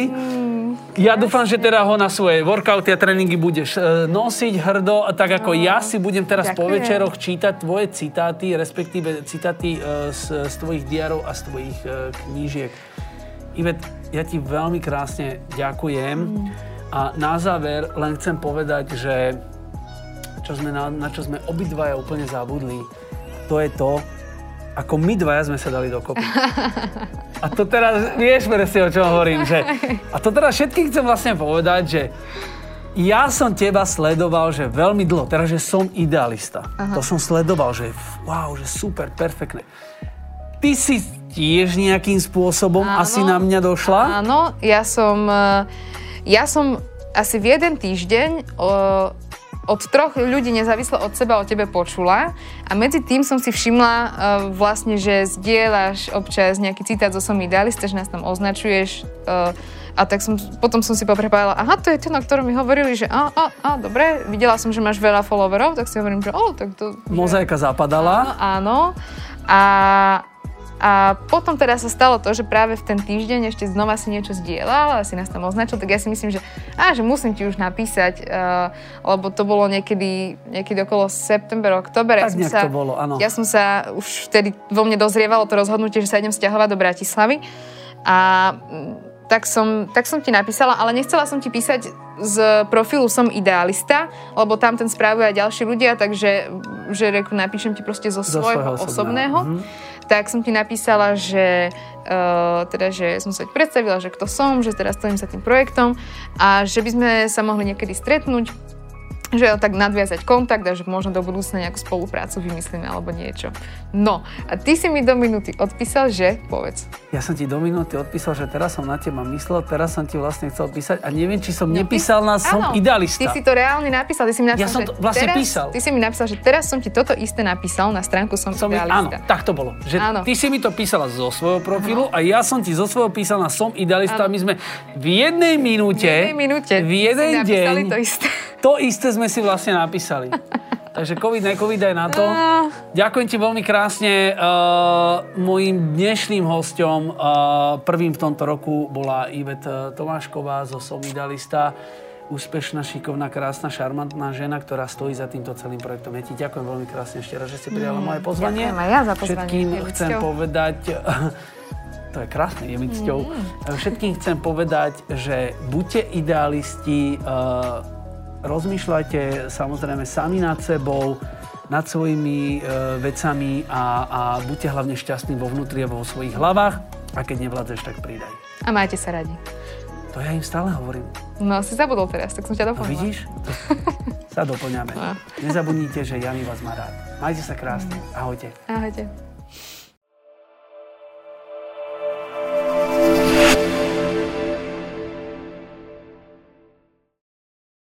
Ja dúfam, že teda ho na svoje workouty a tréningy budeš e, nosiť hrdo, tak ako no. ja si budem teraz Ďakujem. po večeroch čítať tvoje citáty, respektíve citáty e, z, z tvojich diarov a z tvojich e, knížiek. Ivet, ja ti veľmi krásne ďakujem mm. a na záver len chcem povedať, že čo sme na, na čo sme obidvaja úplne zabudli, to je to, ako my dvaja sme sa dali dokopy. A to teraz, vieš presne, o čom hovorím, že... A to teraz všetkým chcem vlastne povedať, že ja som teba sledoval, že veľmi dlho, teraz, že som idealista. Aha. To som sledoval, že wow, že super, perfektné. Ty si tiež nejakým spôsobom áno, asi na mňa došla? Áno, ja som, eh, ja som asi v jeden týždeň od troch ľudí nezávisle od seba o tebe počula a medzi tým som si všimla uh, vlastne, že zdieľaš občas nejaký citát zo som idealista, že nás tam označuješ uh, a tak som, potom som si poprepájala, aha, to je ten, o ktorom mi hovorili, že a, a, a, dobre, videla som, že máš veľa followerov, tak si hovorím, že o, tak to... Mozaika zapadala. Áno, áno. A, a potom teda sa stalo to, že práve v ten týždeň ešte znova si niečo zdieľal a si nás tam označil, tak ja si myslím, že, á, že musím ti už napísať, uh, lebo to bolo niekedy, niekedy okolo september, oktober. Tak ja sa, to bolo, áno. Ja som sa už vtedy vo mne dozrievalo to rozhodnutie, že sa idem stiahovať do Bratislavy. A mm, tak som, tak som ti napísala, ale nechcela som ti písať z profilu som idealista, lebo tam ten správujú aj ďalší ľudia, takže že reku, napíšem ti proste zo, zo svojho, svojho osobného. osobného. Mm-hmm tak som ti napísala, že, uh, teda, že som sa predstavila, že kto som, že teraz stojím za tým projektom a že by sme sa mohli niekedy stretnúť že tak nadviazať kontakt a že možno do budúcna nejakú spoluprácu vymyslíme alebo niečo. No, a ty si mi do minúty odpísal, že povedz. Ja som ti do minúty odpísal, že teraz som na teba myslel, teraz som ti vlastne chcel písať a neviem, či som no, nepísal na som áno, idealista. Ty si to reálne napísal, ty si mi napísal, ja som to vlastne teraz, písal. Ty si mi napísal, že teraz som ti toto isté napísal na stránku som, som idealista. Áno, tak to bolo. Že áno. ty si mi to písala zo svojho profilu áno. a ja som ti zo svojho písal na som idealista. Áno. My sme v jednej minúte, v jednej minúte v jeden deň to isté. To isté sme si vlastne napísali. Takže COVID, ne COVID aj na to. Ďakujem ti veľmi krásne. Uh, mojím dnešným hostom uh, prvým v tomto roku bola Ivet Tomášková zo Somidalista. Úspešná, šikovná, krásna, šarmantná žena, ktorá stojí za týmto celým projektom. Ja ti ďakujem veľmi krásne ešte raz, že si prijala mm, moje pozvanie. Ďakujem aj ja za pozvanie. Všetkým chcem povedať, to je krásne, je mi cťou. Mm. Všetkým chcem povedať, že buďte idealisti, uh, rozmýšľajte samozrejme sami nad sebou, nad svojimi e, vecami a, a buďte hlavne šťastní vo vnútri a vo svojich hlavách a keď nevládzeš, tak pridaj. A majte sa radi. To ja im stále hovorím. No, si zabudol teraz, tak som ťa doplnila. No, vidíš? sa doplňame. No. Nezabudnite, že Jani vás má rád. Majte sa krásne. Ahojte. Ahojte.